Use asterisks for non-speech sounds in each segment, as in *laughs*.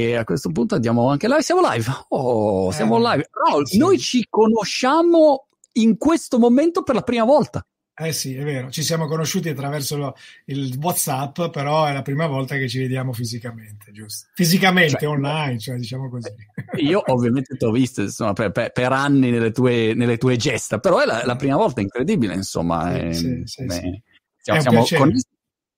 e a questo punto andiamo anche live. Siamo live. Oh, siamo eh, live. Raul, sì. noi ci conosciamo in questo momento per la prima volta. Eh sì, è vero, ci siamo conosciuti attraverso lo, il WhatsApp, però è la prima volta che ci vediamo fisicamente, giusto? Fisicamente, cioè, online, cioè diciamo così. Io ovviamente ti ho visto insomma, per, per, per, anni nelle tue, nelle tue, gesta, però è la, la prima volta incredibile, insomma. Sì, sì, beh, sì, siamo, siamo con...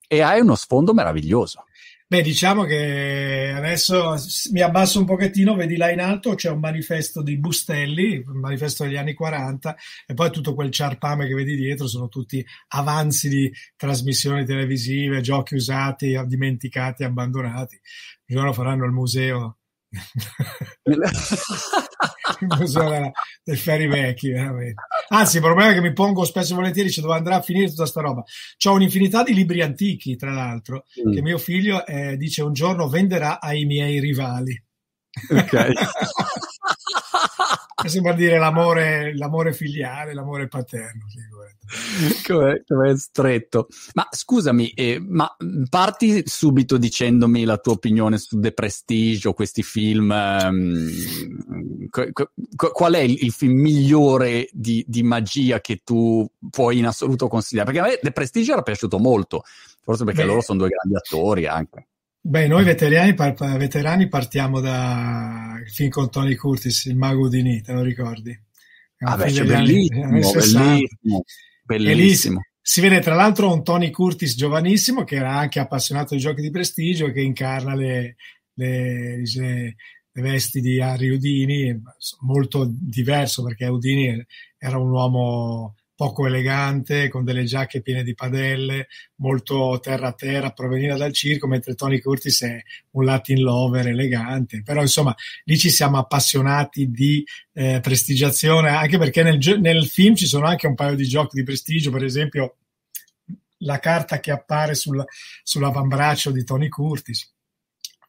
E hai uno sfondo meraviglioso. Beh, diciamo che adesso mi abbasso un pochettino, vedi là in alto c'è un manifesto di Bustelli, un manifesto degli anni 40, e poi tutto quel ciarpame che vedi dietro sono tutti avanzi di trasmissioni televisive, giochi usati, dimenticati, abbandonati. Un giorno faranno il museo il museo del Ferri Vecchi, veramente. Anzi, il problema è che mi pongo spesso e volentieri cioè, dove andrà a finire tutta sta roba. C'ho un'infinità di libri antichi, tra l'altro, mm. che mio figlio eh, dice un giorno venderà ai miei rivali. Ok. *laughs* sembra dire l'amore, l'amore filiale, l'amore paterno. Come, come stretto. Ma scusami, eh, ma parti subito dicendomi la tua opinione su The Prestige o questi film. Um, qual è il, il film migliore di, di, magia che tu puoi in assoluto consigliare? Perché a me The Prestige era piaciuto molto, forse perché Beh. loro sono due grandi attori anche. Beh, noi veterani, veterani partiamo dal film con Tony Curtis, Il mago di Ni, te lo ricordi? Ah beh, cioè bellissimo, anni, bellissimo, bellissimo. Si vede tra l'altro un Tony Curtis giovanissimo che era anche appassionato di giochi di prestigio e che incarna le, le, le, le vesti di Harry Houdini, molto diverso perché Houdini era un uomo poco elegante, con delle giacche piene di padelle, molto terra a terra, provenire dal circo, mentre Tony Curtis è un Latin lover elegante. Però insomma, lì ci siamo appassionati di eh, prestigiazione, anche perché nel, nel film ci sono anche un paio di giochi di prestigio, per esempio la carta che appare sul, sull'avambraccio di Tony Curtis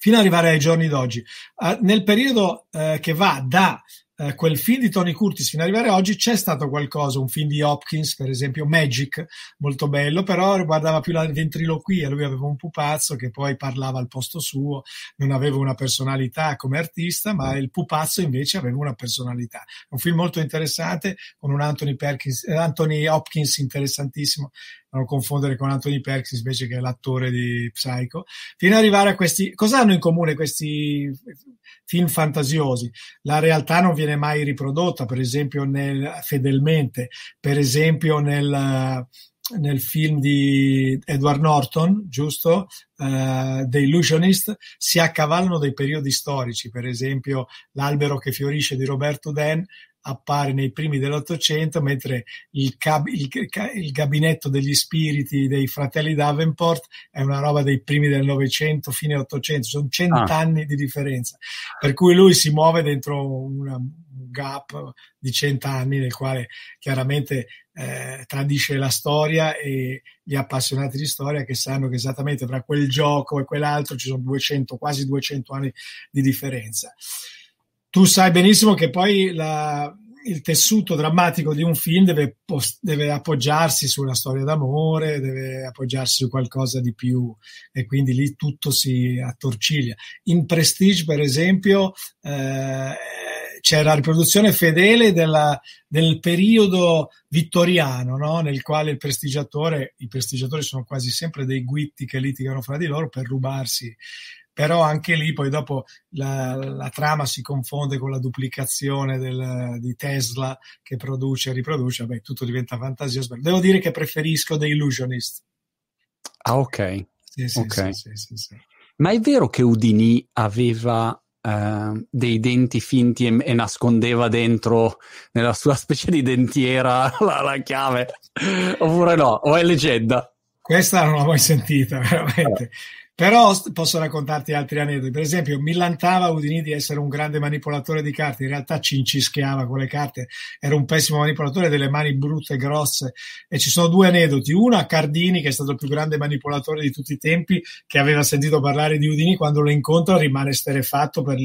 fino ad arrivare ai giorni d'oggi. Uh, nel periodo uh, che va da eh, quel film di Tony Curtis fino ad arrivare oggi c'è stato qualcosa, un film di Hopkins per esempio, Magic, molto bello, però riguardava più la ventriloquia, lui aveva un pupazzo che poi parlava al posto suo, non aveva una personalità come artista, ma il pupazzo invece aveva una personalità. Un film molto interessante con un Anthony, Perkins, eh, Anthony Hopkins interessantissimo, non confondere con Anthony Perkins invece che è l'attore di Psycho, fino ad arrivare a questi, cosa hanno in comune questi film fantasiosi? La realtà non viene mai riprodotta, per esempio nel, fedelmente, per esempio nel, nel film di Edward Norton, giusto? Uh, The Illusionist, si accavallano dei periodi storici, per esempio L'albero che fiorisce di Roberto Den appare nei primi dell'Ottocento, mentre il, cab- il, il, gabinetto degli spiriti dei fratelli Davenport è una roba dei primi del Novecento, fine Ottocento, sono cent'anni ah. di differenza. Per cui lui si muove dentro una, un gap di cent'anni nel quale chiaramente eh, tradisce la storia e gli appassionati di storia che sanno che esattamente tra quel gioco e quell'altro ci sono 200, quasi 200 anni di differenza tu sai benissimo che poi la, il tessuto drammatico di un film deve, deve, appoggiarsi sulla storia d'amore, deve appoggiarsi su qualcosa di più e quindi lì tutto si attorciglia. In Prestige, per esempio, eh, c'è la riproduzione fedele della, del periodo vittoriano, no? nel quale il prestigiatore, i prestigiatori sono quasi sempre dei guitti che litigano fra di loro per rubarsi però anche lì poi dopo la, la trama si confonde con la duplicazione del, di Tesla che produce e riproduce, beh, tutto diventa fantasia. Devo dire che preferisco The Illusionist. Ah, ok. Sì, sì, okay. Sì, Ma è vero che Udini aveva Uh, dei denti finti e, e, nascondeva dentro nella sua specie di dentiera *laughs* la, la, chiave oppure no o è leggenda questa non l'ho mai sentita veramente però posso raccontarti altri aneddoti. Per esempio, millantava Udini di essere un grande manipolatore di carte, in realtà cincischiava con le carte, era un pessimo manipolatore, delle mani brutte, grosse. E ci sono due aneddoti. Uno a Cardini, che è stato il più grande manipolatore di tutti i tempi, che aveva sentito parlare di Udini, quando lo incontra rimane sterefatto per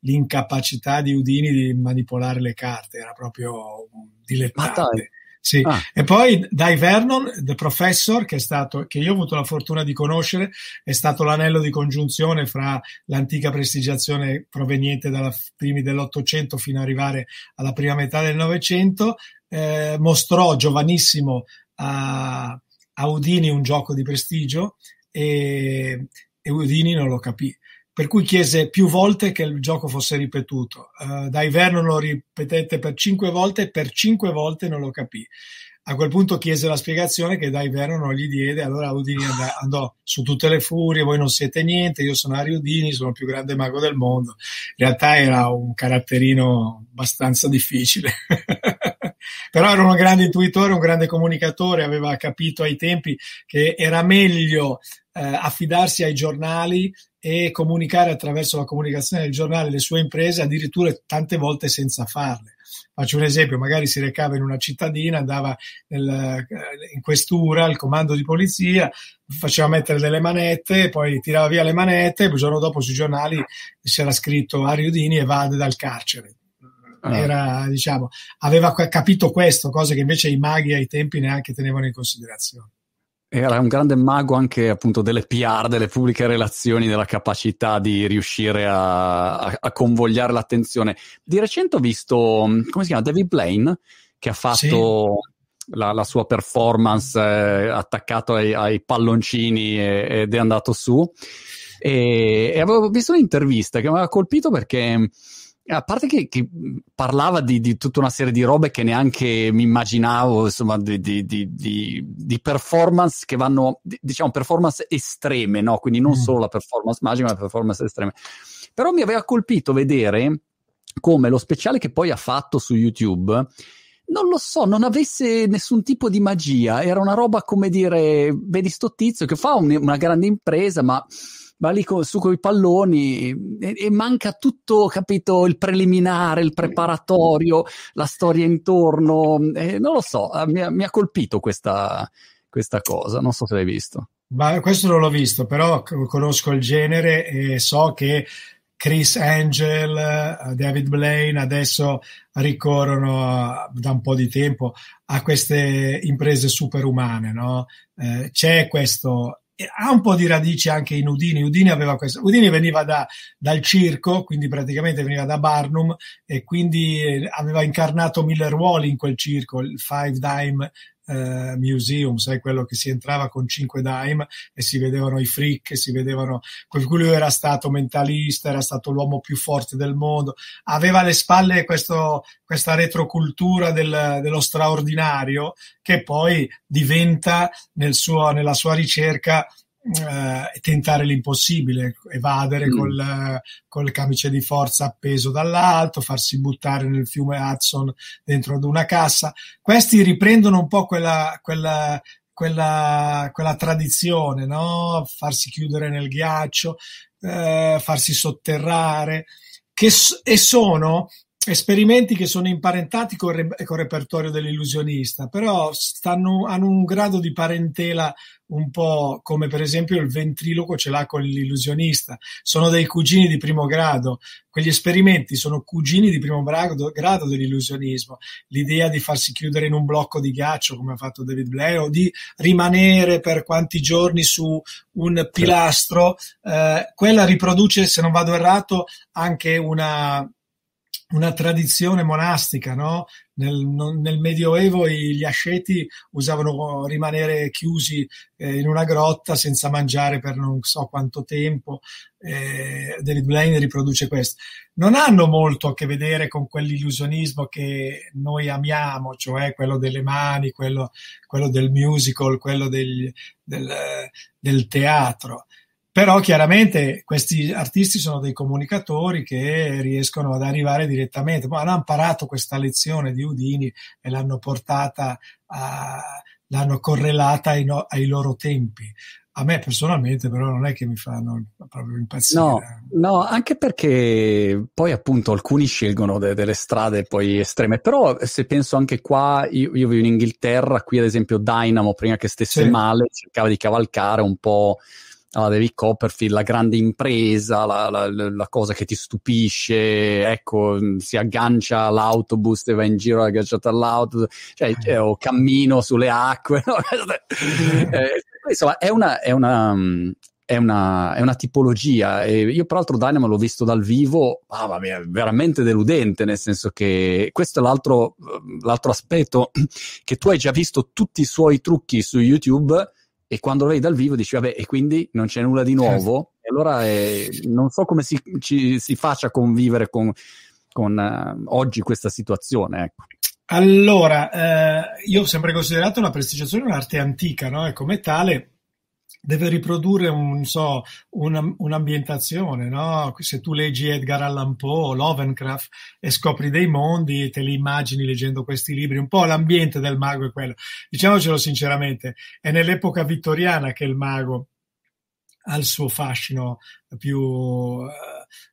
l'incapacità di Udini di manipolare le carte, era proprio dilettante. Sì. Ah. E poi Dai Vernon, The Professor, che, è stato, che io ho avuto la fortuna di conoscere, è stato l'anello di congiunzione fra l'antica prestigiazione proveniente dai primi dell'Ottocento fino ad arrivare alla prima metà del Novecento. Eh, mostrò giovanissimo a, a Udini un gioco di prestigio e, e Udini non lo capì per cui chiese più volte che il gioco fosse ripetuto. Uh, da inverno lo ripetette per cinque volte e per cinque volte non lo capì. A quel punto chiese la spiegazione che da inverno non gli diede, allora Udini andò, su tutte le furie, voi non siete niente, io sono Ari Udini, sono il più grande mago del mondo. In realtà era un caratterino abbastanza difficile. *laughs* Però era un grande intuitore, un grande comunicatore, aveva capito ai tempi che era meglio eh, affidarsi ai giornali e comunicare attraverso la comunicazione del giornale le sue imprese, addirittura tante volte senza farle. Faccio un esempio, magari si recava in una cittadina, andava nel, in questura, al comando di polizia, faceva mettere delle manette, poi tirava via le manette, il giorno dopo sui giornali si era scritto Ari Udini evade dal carcere. Ah. Era, diciamo, aveva capito questo, cose che invece i maghi ai tempi neanche tenevano in considerazione era un grande mago anche appunto delle PR, delle pubbliche relazioni, della capacità di riuscire a, a, a convogliare l'attenzione. Di recente ho visto, come si chiama, David Blaine, che ha fatto sì. la, la, sua performance eh, attaccato ai, ai palloncini e, ed è andato su. E, e avevo visto un'intervista che mi aveva colpito perché a parte che, che parlava di, di, tutta una serie di robe che neanche mi immaginavo, insomma, di, di, di performance che vanno, diciamo, performance estreme, no? Quindi non mm. solo la performance magica, ma performance estreme. Però mi aveva colpito vedere come lo speciale che poi ha fatto su YouTube non lo so, non avesse nessun tipo di magia, era una roba come dire, vedi sto tizio che fa un, una grande impresa, ma va lì co- su coi palloni e, e, manca tutto, capito, il preliminare, il preparatorio, la storia intorno. Eh, non lo so, eh, mi, mi, ha colpito questa, questa cosa, non so se l'hai visto. Ma questo non l'ho visto, però conosco il genere e so che Chris Angel, eh, David Blaine adesso ricorrono da un po' di tempo a queste imprese superumane, no? eh, c'è questo ha un po' di radici anche in Udini. Udini, aveva questo. Udini veniva da, dal circo, quindi praticamente veniva da Barnum e quindi eh, aveva incarnato mille ruoli in quel circo, il Five Dime eh, Museum, sai quello che si entrava con cinque dime e si vedevano i freak, si vedevano per cui era stato mentalista, era stato l'uomo più forte del mondo, aveva alle spalle questo, questa retrocultura del, dello straordinario che poi diventa nel suo, nella sua ricerca eh, tentare l'impossibile, evadere mm. col, col camice di forza appeso dall'alto, farsi buttare nel fiume Hudson dentro ad una cassa. Questi riprendono un po' quella, quella, quella, quella tradizione, no? farsi chiudere nel ghiaccio, eh, farsi sotterrare, che, e sono esperimenti che sono imparentati con, il repertorio dell'illusionista, però stanno, hanno un grado di parentela un po' come per esempio il ventriloquo ce l'ha con l'illusionista, sono dei cugini di primo grado, quegli esperimenti sono cugini di primo grado, grado dell'illusionismo, l'idea di farsi chiudere in un blocco di ghiaccio come ha fatto David Blair o di rimanere per quanti giorni su un pilastro, eh, quella riproduce, se non vado errato, anche una una tradizione monastica, no? Nel, nel, Medioevo gli asceti usavano rimanere chiusi eh, in una grotta senza mangiare per non so quanto tempo. Eh, David Blaine riproduce questo. Non hanno molto a che vedere con quell'illusionismo che noi amiamo, cioè quello delle mani, quello, quello del musical, quello del, del, del teatro. Però chiaramente questi artisti sono dei comunicatori che riescono ad arrivare direttamente, ma hanno imparato questa lezione di Udini e l'hanno portata, a, l'hanno correlata ai, no, ai loro tempi. A me personalmente però non è che mi fanno proprio impazzire. No, no anche perché poi appunto alcuni scelgono de- delle strade poi estreme, però se penso anche qua, io, io vivo in Inghilterra, qui ad esempio Dynamo prima che stesse sì. male cercava di cavalcare un po' alla David Copperfield, la grande impresa, la, la, la, cosa che ti stupisce, ecco, si aggancia all'autobus e va in giro agganciato all'autobus, cioè, eh. o cammino sulle acque. *laughs* No? eh, insomma, è una, è una, è una, è una, tipologia. E io, peraltro, Dynamo l'ho visto dal vivo, ah, vabbè, veramente deludente, nel senso che questo è l'altro, l'altro aspetto *clears throat* che tu hai già visto tutti i suoi trucchi su YouTube e quando lo vedi dal vivo dici, vabbè, e quindi non c'è nulla di nuovo. E allora è, non so come si, ci, si faccia a convivere con, con uh, oggi questa situazione. Ecco. Allora, eh, io ho sempre considerato la prestigiazione un'arte antica, no? E come tale deve riprodurre un, so, una, un'ambientazione, no? Se tu leggi Edgar Allan Poe, Lovecraft e scopri dei mondi, te li immagini leggendo questi libri, un po' l'ambiente del mago è quello. Diciamocelo sinceramente, è nell'epoca vittoriana che il mago ha il suo fascino più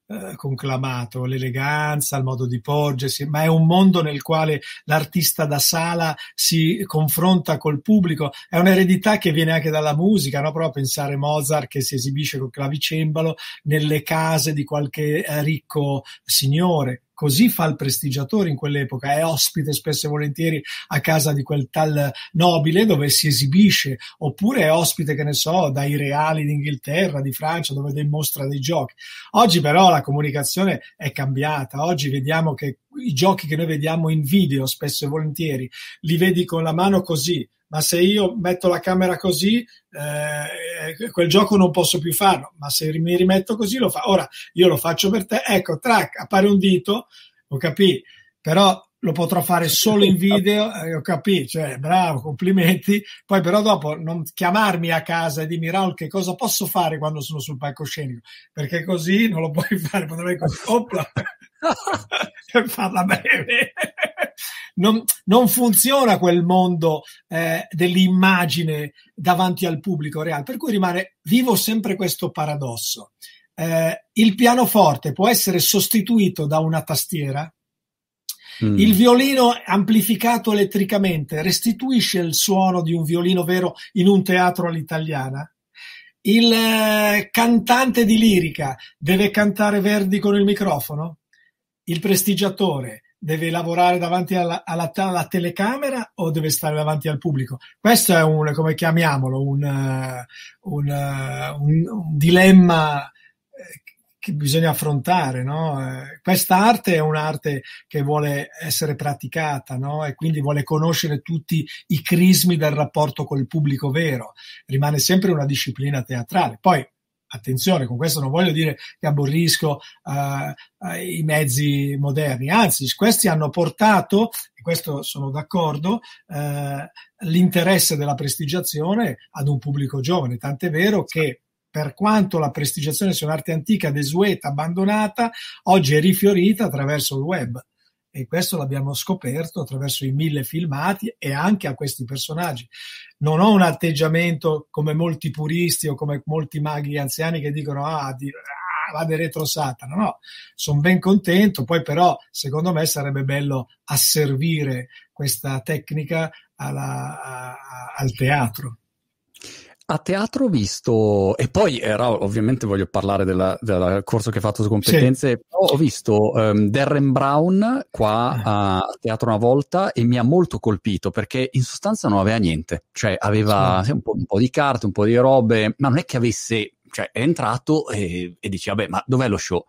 eh, conclamato, l'eleganza, il modo di porgersi, ma è un mondo nel quale l'artista da sala si confronta col pubblico, è un'eredità che viene anche dalla musica, no? Prova a pensare Mozart che si esibisce col clavicembalo nelle case di qualche eh, ricco signore, Così fa il prestigiatore in quell'epoca, è ospite spesso e volentieri a casa di quel tal nobile dove si esibisce, oppure è ospite, che ne so, dai reali d'Inghilterra, di Francia, dove dimostra dei giochi. Oggi però la comunicazione è cambiata, oggi vediamo che i giochi che noi vediamo in video spesso e volentieri li vedi con la mano così, ma se io metto la camera così, eh, quel gioco non posso più farlo, ma se mi rimetto così lo fa. Ora io lo faccio per te, ecco, track, appare un dito, ho capito, però lo potrò fare solo in video, *laughs* eh, ho capito, cioè bravo, complimenti. Poi però dopo non chiamarmi a casa e dirmi Raul che cosa posso fare quando sono sul palcoscenico, perché così non lo puoi fare, potrei opla, *laughs* per farla bene. Non, non, funziona quel mondo eh, dell'immagine davanti al pubblico reale, per cui rimane vivo sempre questo paradosso. Eh, il pianoforte può essere sostituito da una tastiera, Mm. Il violino amplificato elettricamente restituisce il suono di un violino vero in un teatro all'italiana? Il eh, cantante di lirica deve cantare Verdi con il microfono? Il prestigiatore deve lavorare davanti alla, alla, alla, telecamera o deve stare davanti al pubblico? Questo è un, come chiamiamolo, un, un, un, un dilemma che bisogna affrontare. No? Eh, questa arte è un'arte che vuole essere praticata no? e quindi vuole conoscere tutti i crismi del rapporto col pubblico vero. Rimane sempre una disciplina teatrale. Poi, attenzione, con questo non voglio dire che aborrisco uh, i mezzi moderni, anzi, questi hanno portato, e questo sono d'accordo, uh, l'interesse della prestigiazione ad un pubblico giovane, tant'è vero che per quanto la prestigiazione sia un'arte antica, desueta, abbandonata, oggi è rifiorita attraverso il web. E questo l'abbiamo scoperto attraverso i mille filmati e anche a questi personaggi. Non ho un atteggiamento come molti puristi o come molti maghi anziani che dicono ah, di, ah vade retro Satana. No, sono ben contento. Poi però, secondo me, sarebbe bello asservire questa tecnica alla, a, al teatro. A teatro ho visto, e poi era, ovviamente voglio parlare del corso che hai fatto su competenze, sì. ho visto um, Darren Brown qua eh. a teatro una volta e mi ha molto colpito perché in sostanza non aveva niente, cioè aveva sì. un, po', un, po', di carte, un po' di robe, ma non è che avesse, cioè è entrato e, e dice vabbè ma dov'è lo show?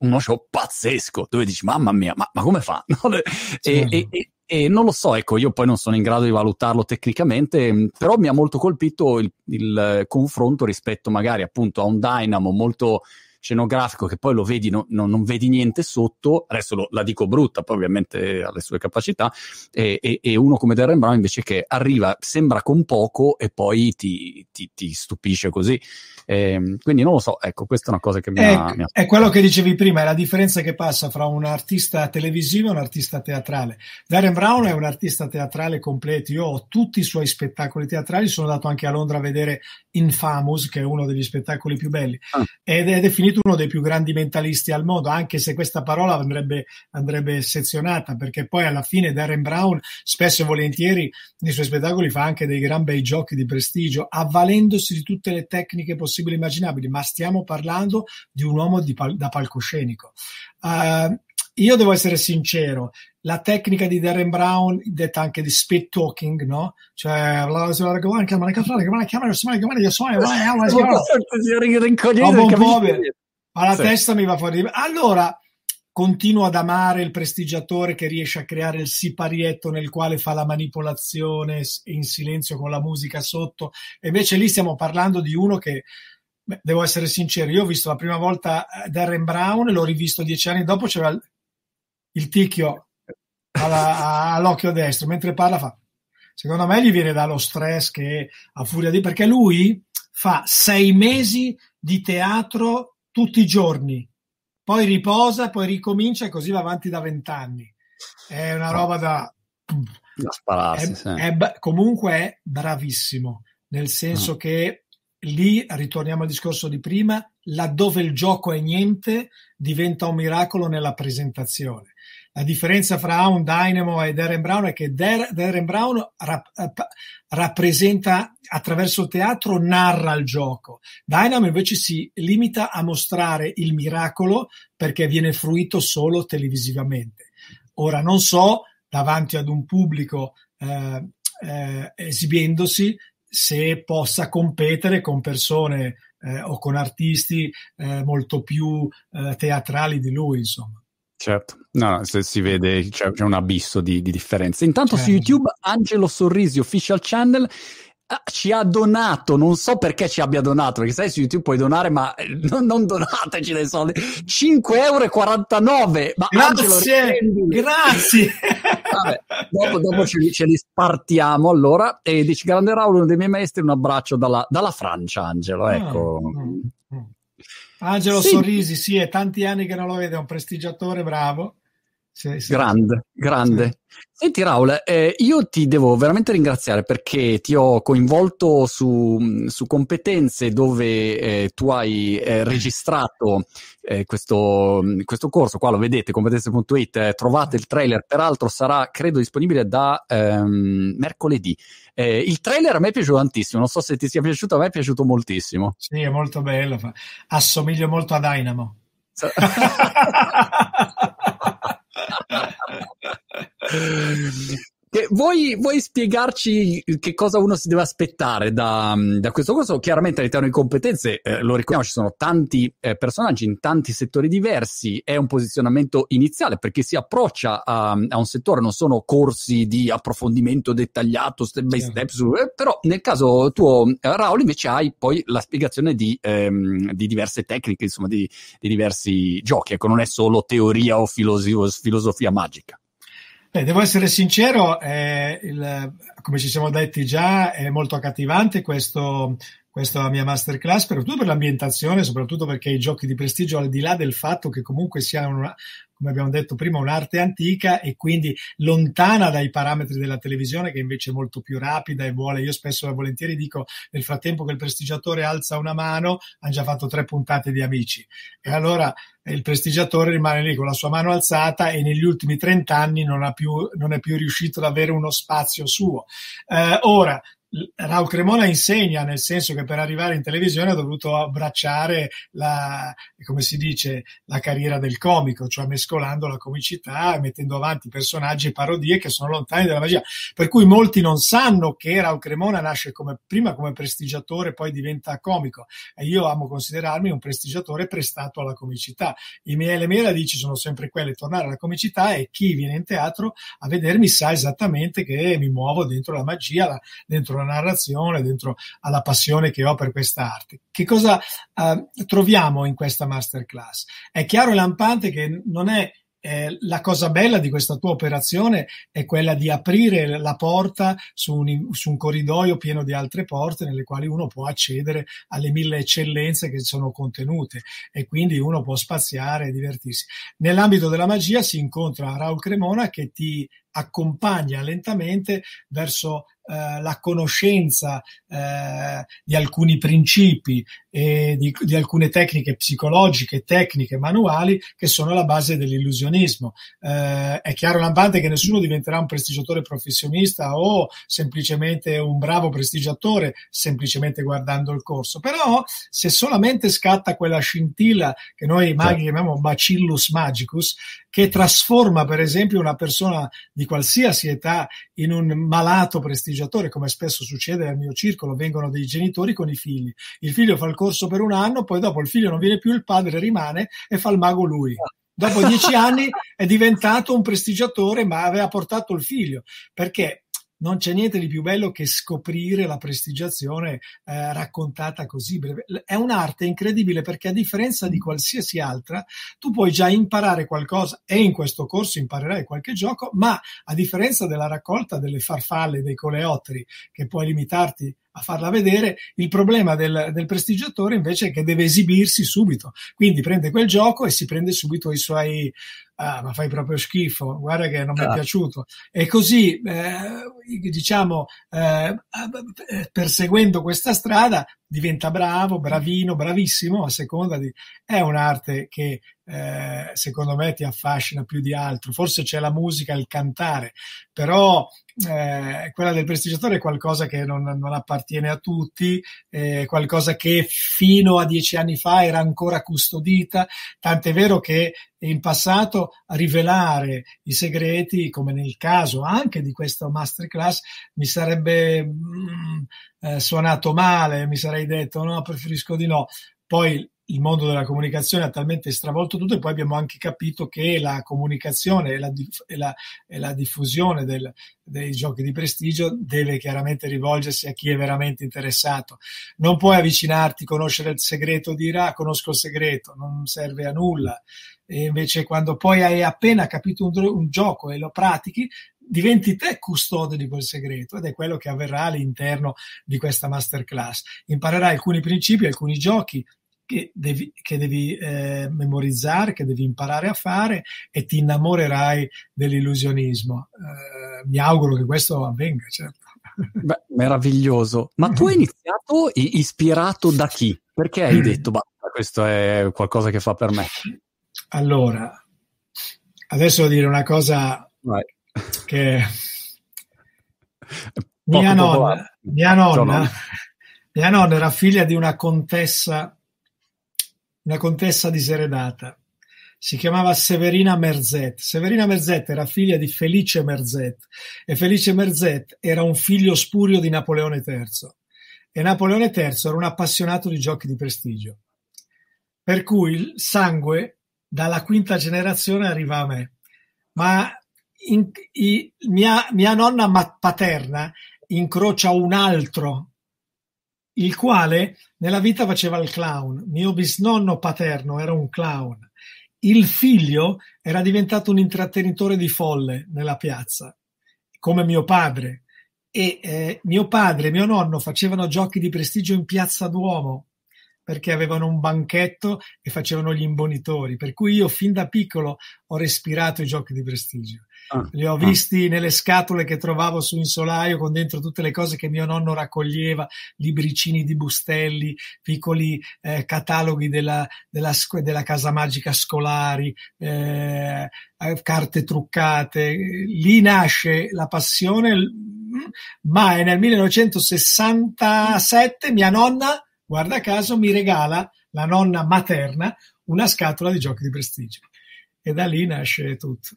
Uno show pazzesco dove dici mamma mia, ma, ma come fa? *laughs* Sì. E, e, e e non lo so, ecco, io poi non sono in grado di valutarlo tecnicamente, però mi ha molto colpito il, il confronto rispetto magari appunto a un Dynamo molto scenografico che poi lo vedi, no, no, non vedi niente sotto, adesso lo, la dico brutta, poi ovviamente ha le sue capacità, e, e, e, uno come Darren Brown invece che arriva, sembra con poco e poi ti, ti, ti stupisce così. E, quindi non lo so, ecco, questa è una cosa che mi, è, ha, mi ha... È quello che dicevi prima, è la differenza che passa fra un artista televisivo e un artista teatrale. Darren Brown è un artista teatrale completo, io ho tutti i suoi spettacoli teatrali, sono andato anche a Londra a vedere Infamous, che è uno degli spettacoli più belli, ah. ed è definito definito uno dei più grandi mentalisti al mondo, anche se questa parola andrebbe, andrebbe sezionata, perché poi alla fine Darren Brown spesso e volentieri nei suoi spettacoli fa anche dei gran bei giochi di prestigio, avvalendosi di tutte le tecniche possibili e immaginabili, ma stiamo parlando di un uomo di pal- da palcoscenico. Uh, io devo essere sincero, la tecnica di Darren Brown, detta anche di speed talking, no? Cioè, ma la testa mi va fuori. Allora, continuo ad amare il prestigiatore che riesce a creare il siparietto nel quale fa la manipolazione in silenzio con la musica sotto. E invece lì stiamo parlando di uno che Beh, devo essere sincero, io ho visto la prima volta Darren Brown, l'ho rivisto dieci anni dopo, c'era il ticchio alla, all'occhio destro, mentre parla fa. Secondo me gli viene dallo stress che a furia di... perché lui fa sei mesi di teatro tutti i giorni, poi riposa, poi ricomincia e così va avanti da vent'anni. È una roba da... da spararsi, è, sì. è, comunque è bravissimo, nel senso mm. che lì ritorniamo al discorso di prima, laddove il gioco è niente, diventa un miracolo nella presentazione. La differenza fra un Dynamo e Darren Brown è che Darren Brown rap- rappresenta attraverso il teatro, narra il gioco. Dynamo invece si limita a mostrare il miracolo perché viene fruito solo televisivamente. Ora non so, davanti ad un pubblico eh, eh, esibendosi, se possa competere con persone eh, o con artisti eh, molto più eh, teatrali di lui, insomma. Certo, no, se si vede c'è, c'è un abisso di, di differenza. Intanto certo. su YouTube Angelo Sorrisi Official Channel ah, ci ha donato, non so perché ci abbia donato, perché sai su YouTube puoi donare, ma eh, non, non donateci dei soldi. 5,49 euro! Ma grazie, Angelo, grazie! *laughs* Vabbè, dopo, dopo ce, li, ce, li, spartiamo allora e dici grande Raul, uno dei miei maestri, un abbraccio dalla, dalla Francia, Angelo, ecco. Mm, mm, mm. Angelo sì. Sorrisi, sì, è tanti anni che non lo vede, è un prestigiatore bravo. Sì, sì, grande, grande. Senti Raul, eh, io ti devo veramente ringraziare perché ti ho coinvolto su, su competenze dove eh, tu hai eh, registrato eh, questo, questo, corso, qua lo vedete, competenze.it, eh, trovate il trailer, peraltro sarà credo disponibile da ehm, mercoledì. Eh, il trailer a me è piaciuto tantissimo, non so se ti sia piaciuto, a me è piaciuto moltissimo. Sì, è molto bello, assomiglio molto a Dynamo. *laughs* vuoi, vuoi, spiegarci che cosa uno si deve aspettare da, da questo corso? Chiaramente all'interno di competenze, eh, lo ricordiamo, ci sono tanti eh, personaggi in tanti settori diversi, è un posizionamento iniziale perché si approccia a, a un settore, non sono corsi di approfondimento dettagliato, step by step, su, eh, però nel caso tuo, eh, Raul, invece hai poi la spiegazione di, ehm, di diverse tecniche, insomma, di, di, diversi giochi, ecco, non è solo teoria o filoso- filosofia magica. Beh, devo essere sincero, eh, il, come ci siamo detti già, è molto accattivante questo, questa mia masterclass, soprattutto per l'ambientazione, soprattutto perché i giochi di prestigio, al di là del fatto che comunque siano una, come abbiamo detto prima, un'arte antica e quindi lontana dai parametri della televisione che invece è molto più rapida e vuole, io spesso e volentieri dico nel frattempo che il prestigiatore alza una mano, hanno già fatto tre puntate di amici e allora il prestigiatore rimane lì con la sua mano alzata e negli ultimi 30 anni non, più, non è più riuscito ad avere uno spazio suo. Eh, ora, Raul Cremona insegna nel senso che per arrivare in televisione ha dovuto abbracciare la, come si dice, la carriera del comico, cioè mescolando la comicità e mettendo avanti personaggi e parodie che sono lontani dalla magia. Per cui molti non sanno che Raul Cremona nasce come, prima come prestigiatore, poi diventa comico. E io amo considerarmi un prestigiatore prestato alla comicità. I miei, le mie radici sono sempre quelle, tornare alla comicità e chi viene in teatro a vedermi sa esattamente che mi muovo dentro la magia, dentro la narrazione, dentro alla passione che ho per questa arte. Che cosa eh, troviamo in questa masterclass? È chiaro e lampante che non è eh, la cosa bella di questa tua operazione è quella di aprire la porta su un, su un, corridoio pieno di altre porte nelle quali uno può accedere alle mille eccellenze che sono contenute e quindi uno può spaziare e divertirsi. Nell'ambito della magia si incontra Raul Cremona che ti accompagna lentamente verso eh, la conoscenza eh, di alcuni principi e di, di, alcune tecniche psicologiche, tecniche, manuali che sono la base dell'illusionismo. Eh, è chiaro lampante che nessuno diventerà un prestigiatore professionista o semplicemente un bravo prestigiatore semplicemente guardando il corso, però se solamente scatta quella scintilla che noi maghi chiamiamo bacillus magicus, che trasforma per esempio una persona di qualsiasi età in un malato prestigioso sceneggiatore, come spesso succede nel mio circolo, vengono dei genitori con i figli. Il figlio fa il corso per un anno, poi dopo il figlio non viene più, il padre rimane e fa il mago lui. Dopo dieci anni è diventato un prestigiatore, ma aveva portato il figlio. Perché? Non c'è niente di più bello che scoprire la prestigiazione eh, raccontata così breve. È un'arte incredibile perché a differenza di qualsiasi altra, tu puoi già imparare qualcosa e in questo corso imparerai qualche gioco, ma a differenza della raccolta delle farfalle, dei coleotteri, che puoi limitarti a farla vedere, il problema del, del prestigiatore invece è che deve esibirsi subito. Quindi prende quel gioco e si prende subito i suoi ah, ma fai proprio schifo, guarda che non mi è ah. piaciuto. E così, eh, diciamo, eh, perseguendo questa strada, diventa bravo, bravino, bravissimo, a seconda di... È un'arte che eh, secondo me ti affascina più di altro. Forse c'è la musica, il cantare, però eh, quella del prestigiatore è qualcosa che non, non appartiene a tutti, è qualcosa che fino a dieci anni fa era ancora custodita, tant'è vero che in passato rivelare i segreti, come nel caso anche di questa masterclass, mi sarebbe mm, eh, suonato male, mi sarei detto no, preferisco di no. Poi il mondo della comunicazione ha talmente stravolto tutto e poi abbiamo anche capito che la comunicazione e la, e la, e la diffusione del, dei giochi di prestigio deve chiaramente rivolgersi a chi è veramente interessato. Non puoi avvicinarti, conoscere il segreto, dire ah, conosco il segreto, non serve a nulla. E invece quando poi hai appena capito un, un gioco e lo pratichi, diventi te custode di quel segreto ed è quello che avverrà all'interno di questa masterclass. Imparerai alcuni principi, alcuni giochi che devi, che devi eh, memorizzare, che devi imparare a fare e ti innamorerai dell'illusionismo. Eh, mi auguro che questo avvenga, certo. Beh, meraviglioso. Ma tu hai iniziato ispirato da chi? Perché hai detto, bah, questo è qualcosa che fa per me? Allora, adesso devo dire una cosa Vai. che mia nonna, mia nonna, mia nonna era figlia di una contessa una contessa diseredata. Si chiamava Severina Merzet. Severina Merzet era figlia di Felice Merzet e Felice Merzet era un figlio spurio di Napoleone III. E Napoleone III era un appassionato di giochi di prestigio. Per cui il sangue dalla quinta generazione arriva a me. Ma in, i, mia, mia nonna paterna incrocia un altro il quale nella vita faceva il clown. Mio bisnonno paterno era un clown. Il figlio era diventato un intrattenitore di folle nella piazza, come mio padre. E eh, mio padre e mio nonno facevano giochi di prestigio in piazza Duomo perché avevano un banchetto e facevano gli imbonitori. Per cui io fin da piccolo ho respirato i giochi di prestigio. Ah, Li ho ah. visti nelle scatole che trovavo su insolaio con dentro tutte le cose che mio nonno raccoglieva, libricini di bustelli, piccoli eh, cataloghi della, della, della, casa magica scolari, eh, eh carte truccate. Lì nasce la passione, ma è nel 1967 mia nonna, guarda caso, mi regala, la nonna materna, una scatola di giochi di prestigio. E da lì nasce tutto.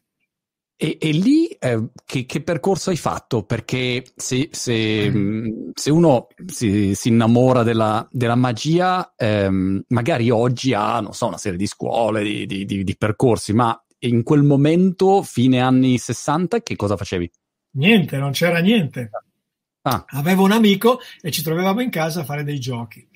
E, e lì eh, che, che, percorso hai fatto? Perché se, se, mm. se uno si, si, innamora della, della magia, ehm, magari oggi ha, non so, una serie di scuole, di, di, di, di, percorsi, ma in quel momento, fine anni 60, che cosa facevi? Niente, non c'era niente. Ah. Avevo un amico e ci trovavamo in casa a fare dei giochi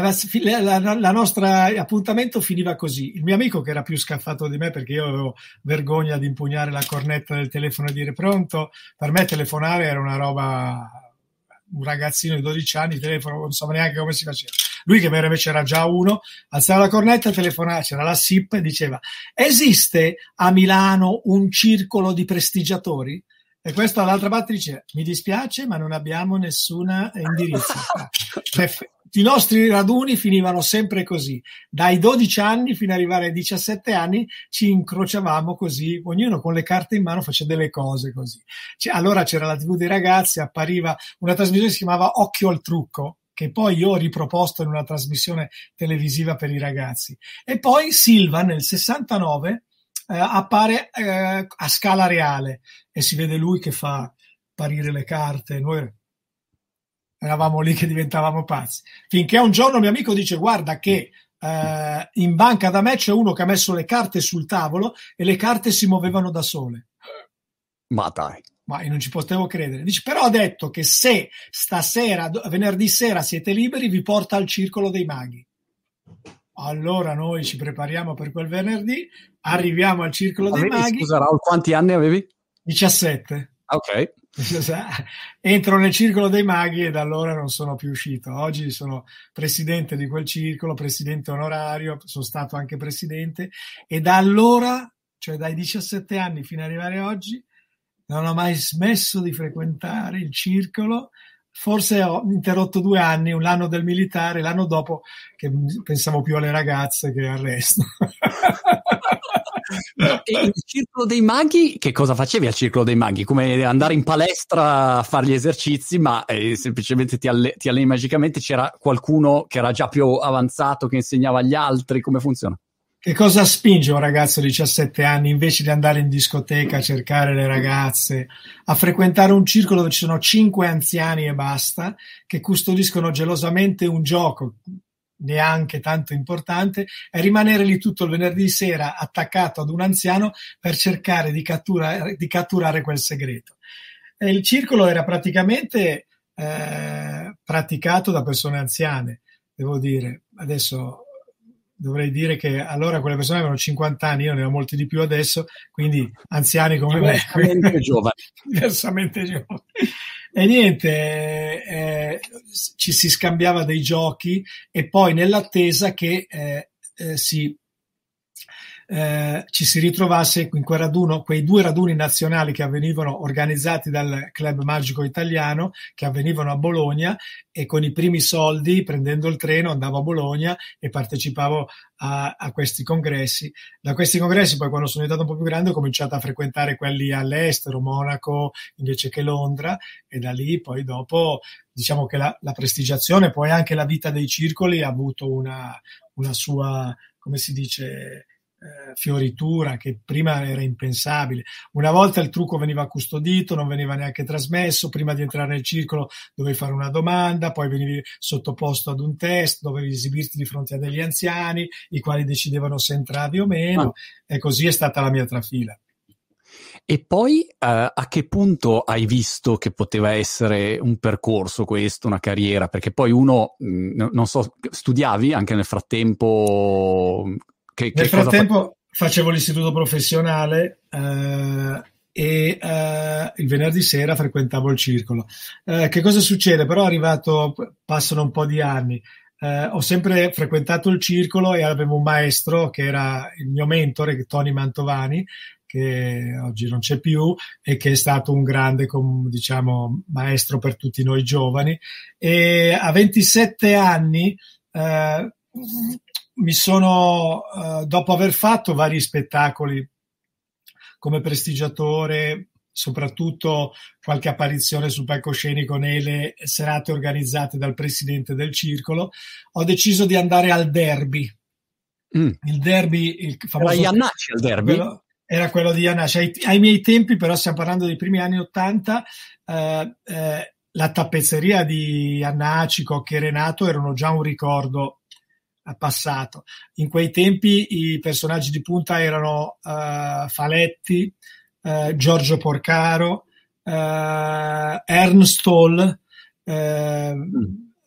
la, nostra appuntamento finiva così. Il mio amico, che era più scaffato di me perché io avevo vergogna di impugnare la cornetta del telefono e dire pronto, per me telefonare era una roba. Un ragazzino di 12 anni, telefono, non so neanche come si faceva. Lui, che invece era già uno, alzava la cornetta, telefonava, c'era la SIP e diceva: Esiste a Milano un circolo di prestigiatori? E questo all'altra parte dice: Mi dispiace, ma non abbiamo nessun indirizzo. *laughs* cioè, I nostri raduni finivano sempre così. Dai 12 anni fino ad arrivare ai 17 anni ci incrociavamo così, ognuno con le carte in mano faceva delle cose così. Cioè, allora c'era la TV dei ragazzi, appariva una trasmissione che si chiamava Occhio al trucco, che poi io ho riproposto in una trasmissione televisiva per i ragazzi. E poi Silva nel 69 eh, appare eh, a scala reale e si vede lui che fa apparire le carte. Noi eravamo lì che diventavamo pazzi. Finché un giorno mio amico dice: Guarda, che eh, in banca da me c'è uno che ha messo le carte sul tavolo e le carte si muovevano da sole. Ma dai. Ma io non ci potevo credere. Dice, però ha detto che se stasera, venerdì sera siete liberi, vi porta al circolo dei maghi. Allora noi ci prepariamo per quel venerdì, arriviamo al circolo avevi, dei maghi. Scusa Raul, quanti anni avevi? 17. Ok. *laughs* Entro nel circolo dei maghi e da allora non sono più uscito. Oggi sono presidente di quel circolo, presidente onorario, sono stato anche presidente e da allora, cioè dai 17 anni fino ad arrivare oggi, non ho mai smesso di frequentare il circolo forse ho interrotto due anni, un anno del militare, l'anno dopo che pensiamo più alle ragazze che al resto. *laughs* e il circolo dei maghi, che cosa facevi al circolo dei maghi? Come andare in palestra a fare gli esercizi, ma eh, semplicemente ti, alle- ti alleni magicamente? C'era qualcuno che era già più avanzato che insegnava agli altri? Come funziona? Che cosa spinge un ragazzo di 17 anni invece di andare in discoteca a cercare le ragazze, a frequentare un circolo dove ci sono cinque anziani e basta, che custodiscono gelosamente un gioco neanche tanto importante, e rimanere lì tutto il venerdì sera attaccato ad un anziano per cercare di, cattura, di catturare quel segreto. E il circolo era praticamente eh, praticato da persone anziane, devo dire. Adesso dovrei dire che allora quelle persone avevano 50 anni, io ne ho molti di più adesso, quindi anziani come me. Diversamente *laughs* giovani. diversamente giovani. E niente, eh, ci si scambiava dei giochi e poi nell'attesa che eh, eh, si eh, ci si ritrovasse in quel raduno, quei due raduni nazionali che avvenivano organizzati dal Club Magico Italiano, che avvenivano a Bologna e con i primi soldi, prendendo il treno, andavo a Bologna e partecipavo a, a questi congressi. Da questi congressi poi quando sono diventato un po' più grande ho cominciato a frequentare quelli all'estero, Monaco invece che Londra e da lì poi dopo diciamo che la, la prestigiazione, poi anche la vita dei circoli ha avuto una, una sua, come si dice, eh, fioritura che prima era impensabile. Una volta il trucco veniva custodito, non veniva neanche trasmesso, prima di entrare nel circolo dovevi fare una domanda, poi venivi sottoposto ad un test, dovevi esibirti di fronte a degli anziani, i quali decidevano se entravi o meno, ah. e così è stata la mia trafila. E poi eh, a che punto hai visto che poteva essere un percorso questo, una carriera? Perché poi uno, mh, mm, non so, studiavi anche nel frattempo che, Nel frattempo fa... facevo l'istituto professionale eh, e eh, il venerdì sera frequentavo il circolo. Eh, che cosa succede? Però è arrivato, passano un po' di anni. Eh, ho sempre frequentato il circolo e avevo un maestro che era il mio mentore, Tony Mantovani, che oggi non c'è più e che è stato un grande diciamo, maestro per tutti noi giovani. E a 27 anni eh, mi sono, uh, dopo aver fatto vari spettacoli come prestigiatore, soprattutto qualche apparizione sul palcoscenico nelle serate organizzate dal presidente del circolo, ho deciso di andare al derby. Mm. Il derby, il famoso... Era Iannacci al derby? Quello, era quello di Iannacci. Ai, ai, miei tempi, però stiamo parlando dei primi anni Ottanta, eh, eh, la tappezzeria di Iannacci, Cocchi e Renato erano già un ricordo passato. In quei tempi i personaggi di punta erano uh, Faletti, uh, Giorgio Porcaro, uh, Ernst Toll.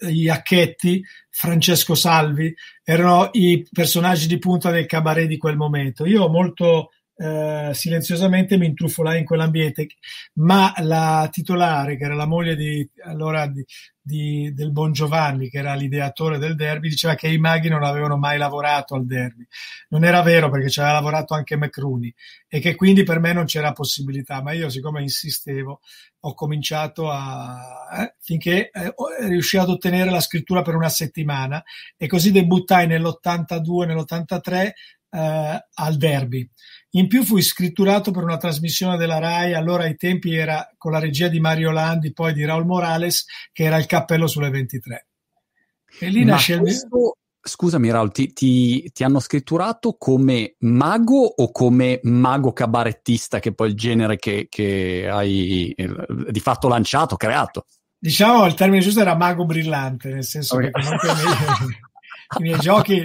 Iacchetti, Francesco Salvi, erano i personaggi di punta del cabaret di quel momento. Io molto eh, silenziosamente mi intrufolai in quell'ambiente, ma la titolare, che era la moglie di, allora, di, di, del Bon Giovanni, che era l'ideatore del derby, diceva che i maghi non avevano mai lavorato al derby. Non era vero perché ci aveva lavorato anche McRooney e che quindi per me non c'era possibilità, ma io siccome insistevo ho cominciato a... Eh, finché eh, riuscii ad ottenere la scrittura per una settimana e così debuttai nell'82, nell'83 eh, al derby. In più fui scritturato per una trasmissione della RAI, allora ai tempi era con la regia di Mario Landi, poi di Raul Morales, che era il cappello sulle 23. E lì Ma nasce il mio... Scusami Raul, ti, ti, ti, hanno scritturato come mago o come mago cabarettista, che è poi il genere che, che hai eh, di fatto lanciato, creato? Diciamo il termine giusto era mago brillante, nel senso okay. che comunque i miei *laughs* giochi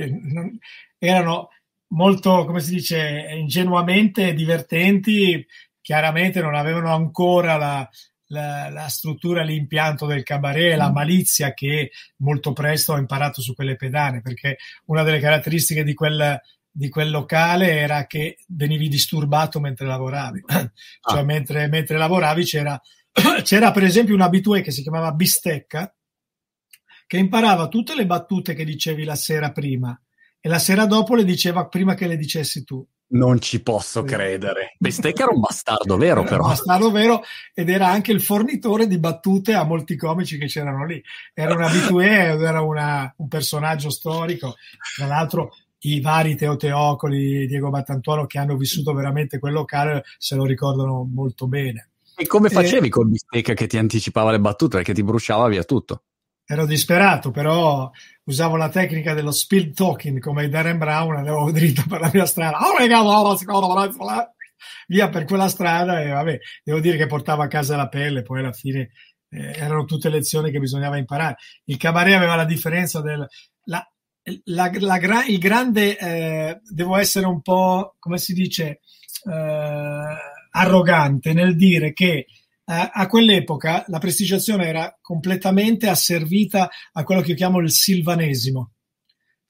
erano molto, come si dice, ingenuamente divertenti, chiaramente non avevano ancora la, la, la, struttura, l'impianto del cabaret, la mm. malizia che molto presto ho imparato su quelle pedane, perché una delle caratteristiche di quel, di quel locale era che venivi disturbato mentre lavoravi, *clears throat* cioè ah. mentre, mentre, lavoravi c'era, *clears throat* c'era per esempio un abitué che si chiamava Bistecca, che imparava tutte le battute che dicevi la sera prima e la sera dopo le diceva prima che le dicessi tu. Non ci posso credere. Bestecca era un bastardo vero, però. Un bastardo vero ed era anche il fornitore di battute a molti comici che c'erano lì. Era un abitué, era una, un personaggio storico. Tra l'altro, i vari Teo Teocoli, Diego Battantuono che hanno vissuto veramente quel locale se lo ricordano molto bene. E come facevi e... con Bistecca che ti anticipava le battute perché ti bruciava via tutto? Ero disperato, però usavo la tecnica dello speed talking come Darren Brown, andavo dritto per la mia strada, oh, via per quella strada e vabbè, devo dire che portava a casa la pelle, poi alla fine eh, erano tutte lezioni che bisognava imparare. Il cabaret aveva la differenza del... La, la, la, il grande, eh, devo essere un po', come si dice, eh, arrogante nel dire che a, a quell'epoca la prestigiazione era completamente asservita a quello che io chiamo il silvanesimo.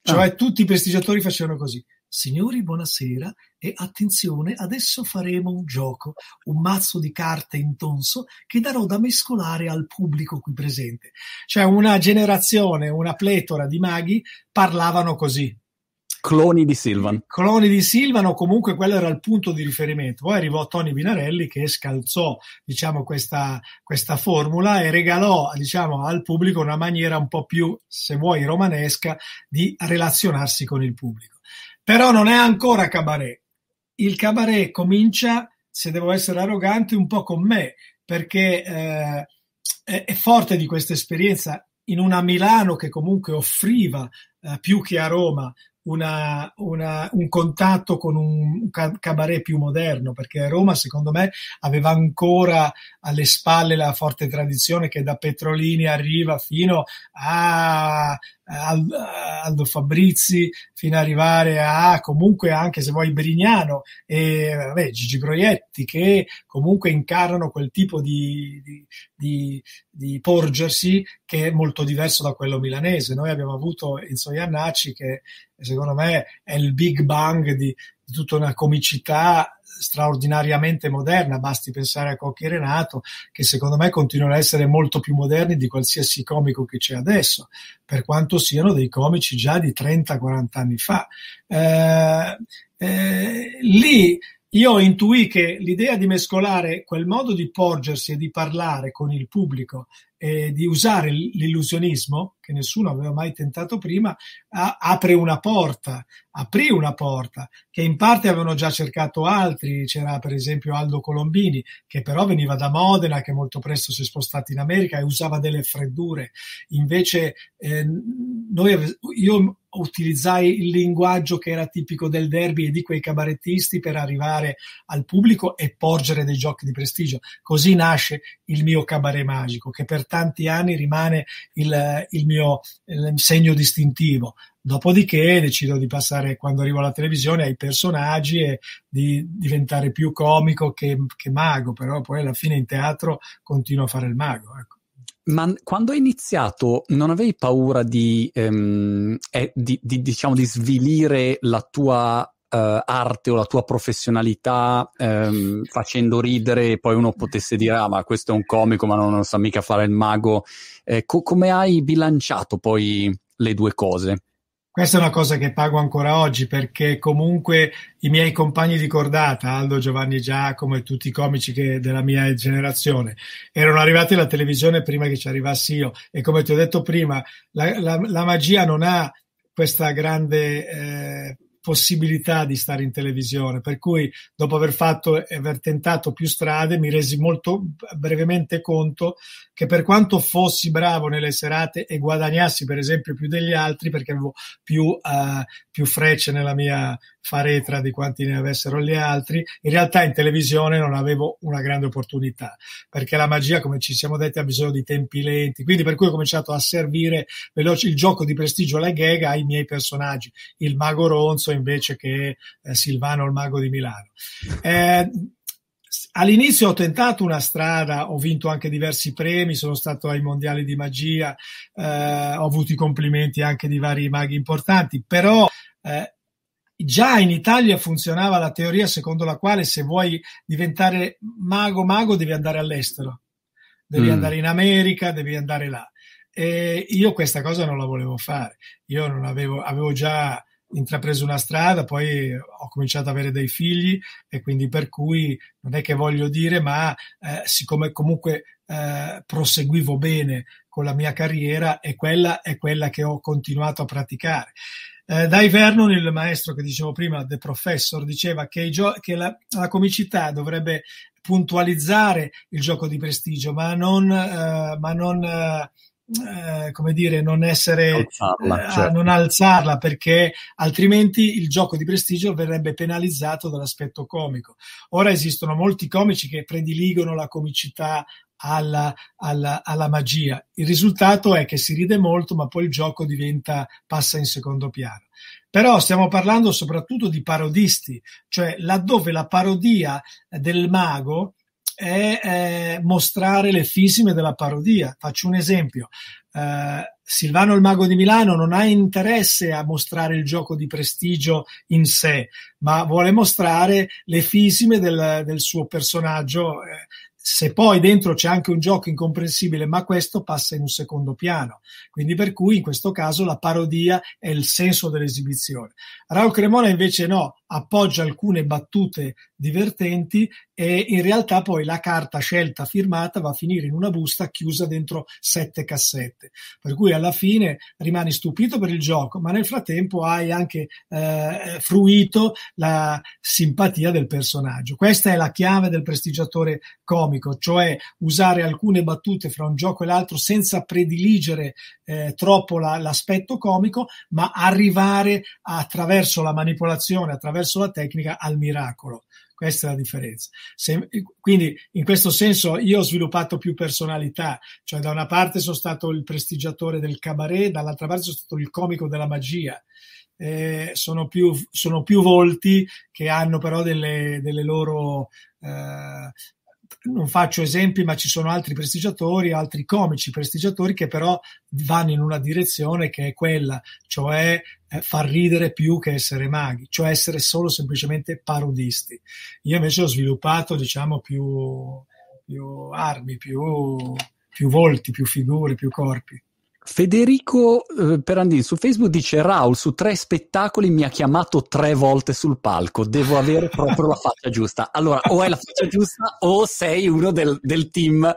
Cioè ah. tutti i prestigiatori facevano così. Signori, buonasera e attenzione, adesso faremo un gioco, un mazzo di carte in tonso che darò da mescolare al pubblico qui presente. Cioè una generazione, una pletora di maghi parlavano così. Cloni di Silvan. Cloni di Silvan, o comunque quello era il punto di riferimento. Poi arrivò Tony Binarelli che scalzò diciamo, questa, questa formula e regalò diciamo, al pubblico una maniera un po' più, se vuoi, romanesca di relazionarsi con il pubblico. Però non è ancora cabaret. Il cabaret comincia, se devo essere arrogante, un po' con me, perché eh, è, è forte di questa esperienza in una Milano che comunque offriva eh, più che a Roma una, una, un contatto con un cabaret più moderno, perché Roma, secondo me, aveva ancora alle spalle la forte tradizione che da Petrolini arriva fino a Aldo Fabrizi fino ad arrivare a comunque anche se vuoi Brignano e vabbè, Gigi Proietti che comunque incarnano quel tipo di, di, di, di, porgersi che è molto diverso da quello milanese. Noi abbiamo avuto Enzo Iannacci che secondo me è il big bang di, di tutta una comicità straordinariamente moderna, basti pensare a Cocchi e Renato, che secondo me continuano a essere molto più moderni di qualsiasi comico che c'è adesso, per quanto siano dei comici già di 30-40 anni fa. Eh, eh, lì io intuì che l'idea di mescolare quel modo di porgersi e di parlare con il pubblico e di usare l'illusionismo, che nessuno aveva mai tentato prima, a, apre una porta, aprì una porta, che in parte avevano già cercato altri, c'era per esempio Aldo Colombini, che però veniva da Modena, che molto presto si è spostato in America e usava delle freddure. Invece eh, noi, io utilizzai il linguaggio che era tipico del derby e di quei cabarettisti per arrivare al pubblico e porgere dei giochi di prestigio. Così nasce il mio cabaret magico, che per tanti anni rimane il, il mio il segno distintivo. Dopodiché decido di passare, quando arrivo alla televisione, ai personaggi e di diventare più comico che, che mago, però poi alla fine in teatro continuo a fare il mago. Ecco. Ma quando hai iniziato non avevi paura di, ehm, eh, di, di, diciamo, di svilire la tua arte o la tua professionalità ehm, facendo ridere e poi uno potesse dire ah ma questo è un comico ma non, non sa mica fare il mago. Eh, co- come hai bilanciato poi le due cose? Questa è una cosa che pago ancora oggi perché comunque i miei compagni di cordata, Aldo, Giovanni Giacomo e tutti i comici che, della mia generazione, erano arrivati alla televisione prima che ci arrivassi io e come ti ho detto prima, la, la, la magia non ha questa grande eh, possibilità di stare in televisione, per cui dopo aver fatto e aver tentato più strade mi resi molto brevemente conto che per quanto fossi bravo nelle serate e guadagnassi per esempio più degli altri perché avevo più, uh, più frecce nella mia faretra di quanti ne avessero gli altri, in realtà in televisione non avevo una grande opportunità perché la magia come ci siamo detti ha bisogno di tempi lenti, quindi per cui ho cominciato a servire veloce il gioco di prestigio alla gag ai miei personaggi, il mago Ronzo invece che eh, Silvano il mago di Milano. Eh, all'inizio ho tentato una strada, ho vinto anche diversi premi, sono stato ai mondiali di magia, eh, ho avuto i complimenti anche di vari maghi importanti, però eh, già in Italia funzionava la teoria secondo la quale se vuoi diventare mago mago devi andare all'estero, devi mm. andare in America, devi andare là. E io questa cosa non la volevo fare, io non avevo, avevo già intrapreso una strada, poi ho cominciato ad avere dei figli e quindi per cui non è che voglio dire, ma eh, siccome comunque eh, proseguivo bene con la mia carriera e quella è quella che ho continuato a praticare. Eh, Dai Vernon, il maestro che dicevo prima, The Professor, diceva che, gio- che la, la, comicità dovrebbe puntualizzare il gioco di prestigio, ma non, eh, ma non eh, come dire, non essere, alzarla, eh, certo. non alzarla perché altrimenti il gioco di prestigio verrebbe penalizzato dall'aspetto comico. Ora esistono molti comici che prediligono la comicità alla, alla, alla, magia. Il risultato è che si ride molto, ma poi il gioco diventa, passa in secondo piano. Però stiamo parlando soprattutto di parodisti, cioè laddove la parodia del mago è eh, mostrare le fisime della parodia. Faccio un esempio. Uh, Silvano il Mago di Milano non ha interesse a mostrare il gioco di prestigio in sé, ma vuole mostrare le fisime del, del suo personaggio. Eh, se poi dentro c'è anche un gioco incomprensibile, ma questo passa in un secondo piano. Quindi per cui in questo caso la parodia è il senso dell'esibizione. Raul Cremona invece no, appoggia alcune battute divertenti e in realtà poi la carta scelta firmata va a finire in una busta chiusa dentro sette cassette. Per cui alla fine rimani stupito per il gioco, ma nel frattempo hai anche eh, fruito la simpatia del personaggio. Questa è la chiave del prestigiatore comico, cioè usare alcune battute fra un gioco e l'altro senza prediligere eh, troppo la, l'aspetto comico, ma arrivare attraverso la manipolazione, attraverso la tecnica al miracolo. Questa è la differenza. Se, quindi in questo senso io ho sviluppato più personalità, cioè da una parte sono stato il prestigiatore del cabaret, dall'altra parte sono stato il comico della magia. Eh, sono, più, sono, più, volti che hanno però delle, delle loro eh, non faccio esempi, ma ci sono altri prestigiatori, altri comici prestigiatori che però vanno in una direzione che è quella, cioè eh, far ridere più che essere maghi, cioè essere solo semplicemente parodisti. Io invece ho sviluppato, diciamo, più, più armi, più, più volti, più figure, più corpi. Federico eh, Perandini su Facebook dice Raul su tre spettacoli mi ha chiamato tre volte sul palco, devo avere proprio la faccia giusta. Allora, o è la faccia giusta o sei uno del, del team.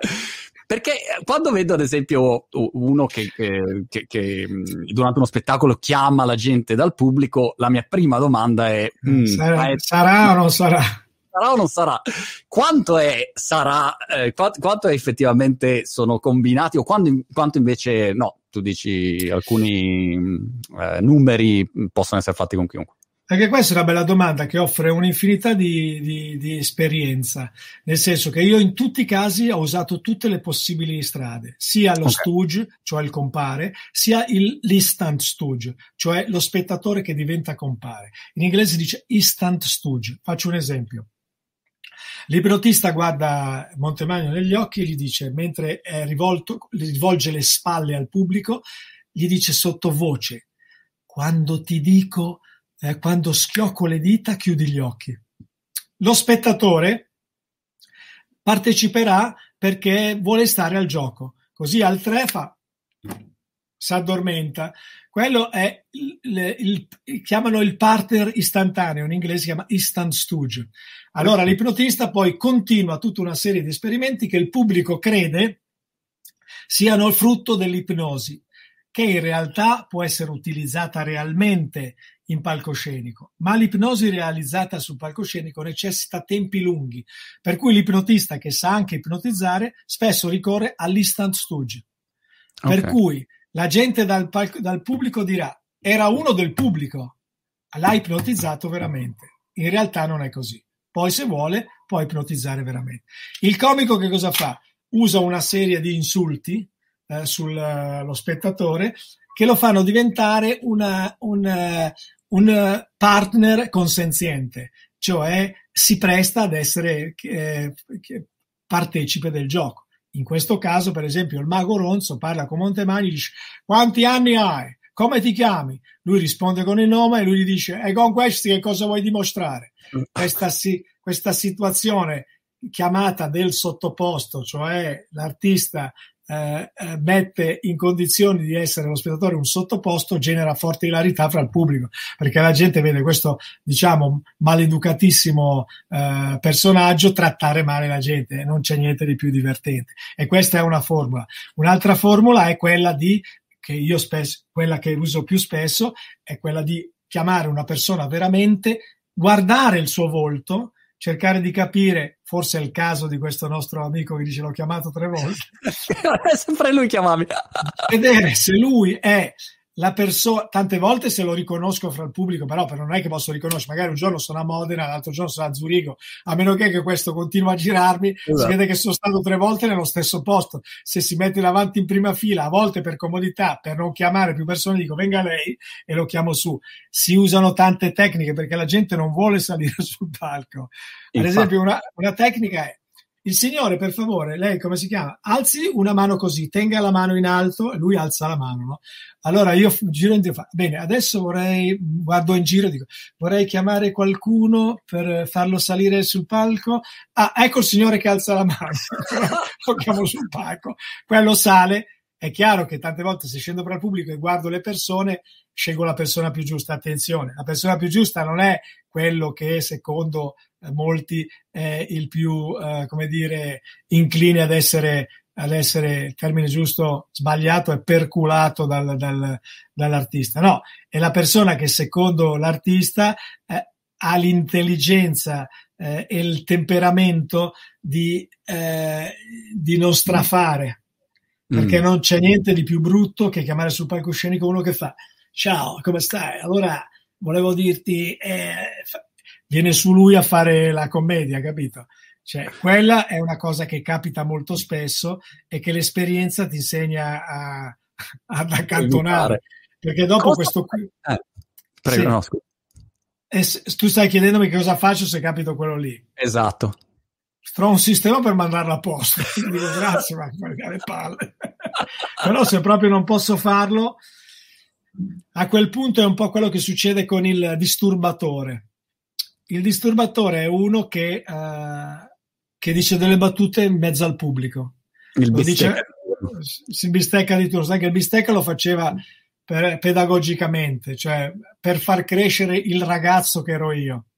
Perché quando vedo ad esempio uno che, che, che, che, durante uno spettacolo chiama la gente dal pubblico, la mia prima domanda è... Mm, sarà, è... sarà o non sarà? Sarà o non sarà? Quanto è sarà, eh, quanto, quanto effettivamente sono combinati o quando, quanto invece no? tu dici alcuni eh, numeri possono essere fatti con chiunque. Anche questa è una bella domanda che offre un'infinità di, di, di, esperienza, nel senso che io in tutti i casi ho usato tutte le possibili strade, sia lo okay. stooge, cioè il compare, sia il, l'instant stooge, cioè lo spettatore che diventa compare. In inglese si dice instant stooge. Faccio un esempio. L'ibrotista guarda Montemagno negli occhi e gli dice, mentre è rivolto, rivolge le spalle al pubblico, gli dice sottovoce, quando ti dico eh, quando schiocco le dita chiudi gli occhi. Lo spettatore parteciperà perché vuole stare al gioco, così al 3 fa si addormenta. Quello è il, il, il, chiamano il partner istantaneo, in inglese si chiama instant stooge. Allora l'ipnotista poi continua tutta una serie di esperimenti che il pubblico crede siano il frutto dell'ipnosi, che in realtà può essere utilizzata realmente in palcoscenico, ma l'ipnosi realizzata sul palcoscenico necessita tempi lunghi, per cui l'ipnotista che sa anche ipnotizzare spesso ricorre all'instant stooge. Per okay. cui la gente dal, dal pubblico dirà era uno del pubblico, l'ha ipnotizzato veramente. In realtà non è così. Poi se vuole può ipnotizzare veramente. Il comico che cosa fa? Usa una serie di insulti eh, sullo spettatore che lo fanno diventare una, un, un partner consenziente, cioè si presta ad essere eh, partecipe del gioco. In questo caso, per esempio, il mago Ronzo parla con Montemagni e dice quanti anni hai? Come ti chiami? Lui risponde con il nome e lui gli dice e con questi che cosa vuoi dimostrare? Questa, si, questa situazione chiamata del sottoposto, cioè l'artista eh, eh, mette in condizioni di essere lo spettatore un sottoposto genera forte ilarità fra il pubblico perché la gente vede questo diciamo maleducatissimo eh, personaggio trattare male la gente e non c'è niente di più divertente. E questa è una formula. Un'altra formula è quella di che io spesso quella che uso più spesso è quella di chiamare una persona veramente guardare il suo volto cercare di capire, forse è il caso di questo nostro amico che dice l'ho chiamato tre volte. è *laughs* sempre lui chiamavi. vedere se lui è la persona, tante volte se lo riconosco fra il pubblico, però non è che posso riconoscere, magari un giorno sono a Modena, l'altro giorno sono a Zurigo, a meno che, che questo continua a girarmi, esatto. si vede che sono stato tre volte nello stesso posto. Se si mette davanti in prima fila, a volte per comodità, per non chiamare più persone, dico venga lei e lo chiamo su. Si usano tante tecniche perché la gente non vuole salire *laughs* sul palco. Ad esempio, una, una tecnica è il signore, per favore, lei come si chiama? Alzi una mano così, tenga la mano in alto lui alza la mano. No? Allora io giro in giro, bene, adesso vorrei, guardo in giro, dico, vorrei chiamare qualcuno per farlo salire sul palco. Ah, ecco il signore che alza la mano, *laughs* lo chiamo sul palco, quello sale. È chiaro che tante volte se scendo per il pubblico e guardo le persone, scelgo la persona più giusta. Attenzione, la persona più giusta non è quello che secondo molti è il più, eh, come dire, incline ad essere, ad essere, il termine giusto, sbagliato, è perculato dal, dal, dall'artista. No, è la persona che secondo l'artista eh, ha l'intelligenza eh, e il temperamento di, eh, di non strafare. Perché mm. non c'è niente di più brutto che chiamare sul palcoscenico uno che fa ciao, come stai? Allora volevo dirti, eh, viene su lui a fare la commedia, capito? Cioè, quella è una cosa che capita molto spesso e che l'esperienza ti insegna a, *laughs* ad accantonare. Perché dopo cosa... questo qui... Eh, prego, sì. no, scusa. E tu stai chiedendomi cosa faccio se capito quello lì. Esatto. Trovo un sistema per mandarla a posto. *laughs* Dico grazie, ma le palle. *laughs* Però se proprio non posso farlo, a quel punto è un po' quello che succede con il disturbatore. Il disturbatore è uno che, uh, che dice delle battute in mezzo al pubblico. Il bistecca. Dice, si bistecca di turno. Sai che il bistecca lo faceva per, pedagogicamente, cioè per far crescere il ragazzo che ero io.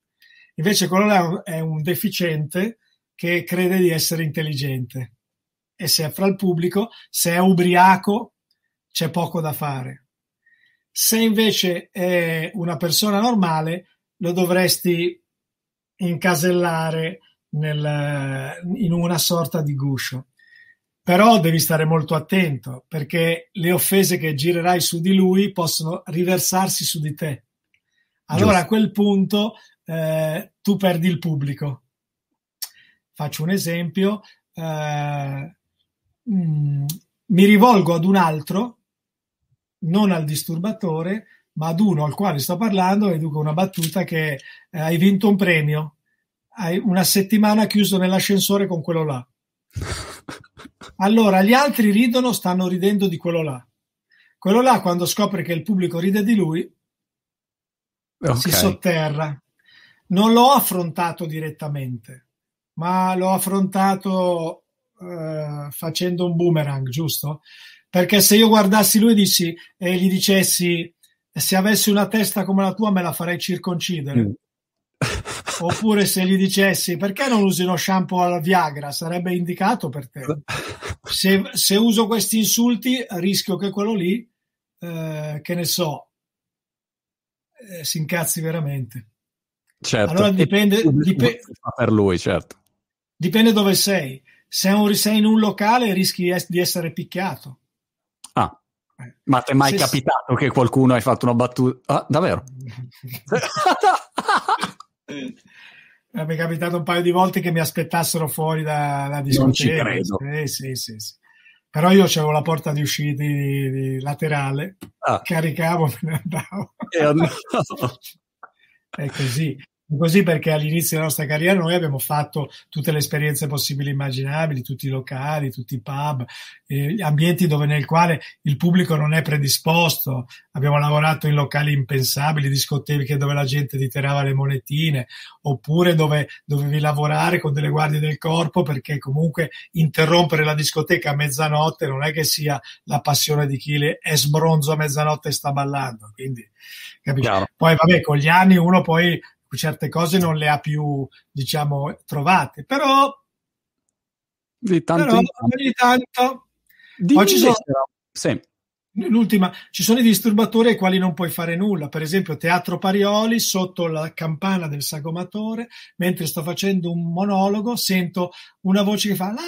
Invece quello là è un deficiente che crede di essere intelligente. E se è fra il pubblico, se è ubriaco, c'è poco da fare. Se invece è una persona normale, lo dovresti incasellare nel, in una sorta di guscio. Però devi stare molto attento perché le offese che girerai su di lui possono riversarsi su di te. Allora Giusto. a quel punto eh, tu perdi il pubblico. Faccio un esempio. Eh, mm, mi rivolgo ad un altro non al disturbatore, ma ad uno al quale sto parlando e dico una battuta che eh, hai vinto un premio, hai una settimana chiuso nell'ascensore con quello là. *laughs* Allora gli altri ridono, stanno ridendo di quello là. Quello là, quando scopre che il pubblico ride di lui, okay. si sotterra. Non l'ho affrontato direttamente, ma l'ho affrontato eh, facendo un boomerang, giusto? Perché se io guardassi lui dici, e gli dicessi se avessi una testa come la tua me la farei circoncidere. Mm. *laughs* Oppure se gli dicessi perché non usi uno shampoo alla Viagra, sarebbe indicato per te. Se, se uso questi insulti, rischio che quello lì, eh, che ne so, eh, si incazzi veramente. Certo. Allora dipende, dipende per lui, certo. Dipende dove sei. Se sei in un locale rischi di essere picchiato. Ma ti è mai se capitato che qualcuno hai fatto una battuta? Ah, davvero? mi è capitato un paio di volte che mi aspettassero fuori da, da discoteca. Non ci credo. Sì, sì, sì, sì. Però io avevo la porta di uscita di, di laterale, ah. caricavo e me ne andavo. E andavo. È così. Così perché all'inizio della nostra carriera noi abbiamo fatto tutte le esperienze possibili e immaginabili, tutti i locali, tutti i pub, eh, ambienti dove nel quale il pubblico non è predisposto. Abbiamo lavorato in locali impensabili, discoteche dove la gente ti tirava le monetine, oppure dove dovevi lavorare con delle guardie del corpo perché comunque interrompere la discoteca a mezzanotte non è che sia la passione di chi è sbronzo a mezzanotte e sta ballando. Quindi, Poi vabbè, con gli anni uno poi certe cose non le ha più, diciamo, trovate, però di tanto però, ogni tanto poi ci sono, sì. L'ultima, ci sono i disturbatori ai quali non puoi fare nulla, per esempio Teatro Parioli, sotto la campana del sagomatore, mentre sto facendo un monologo, sento una voce che fa la la la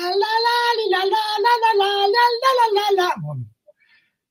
la la la la la la la la la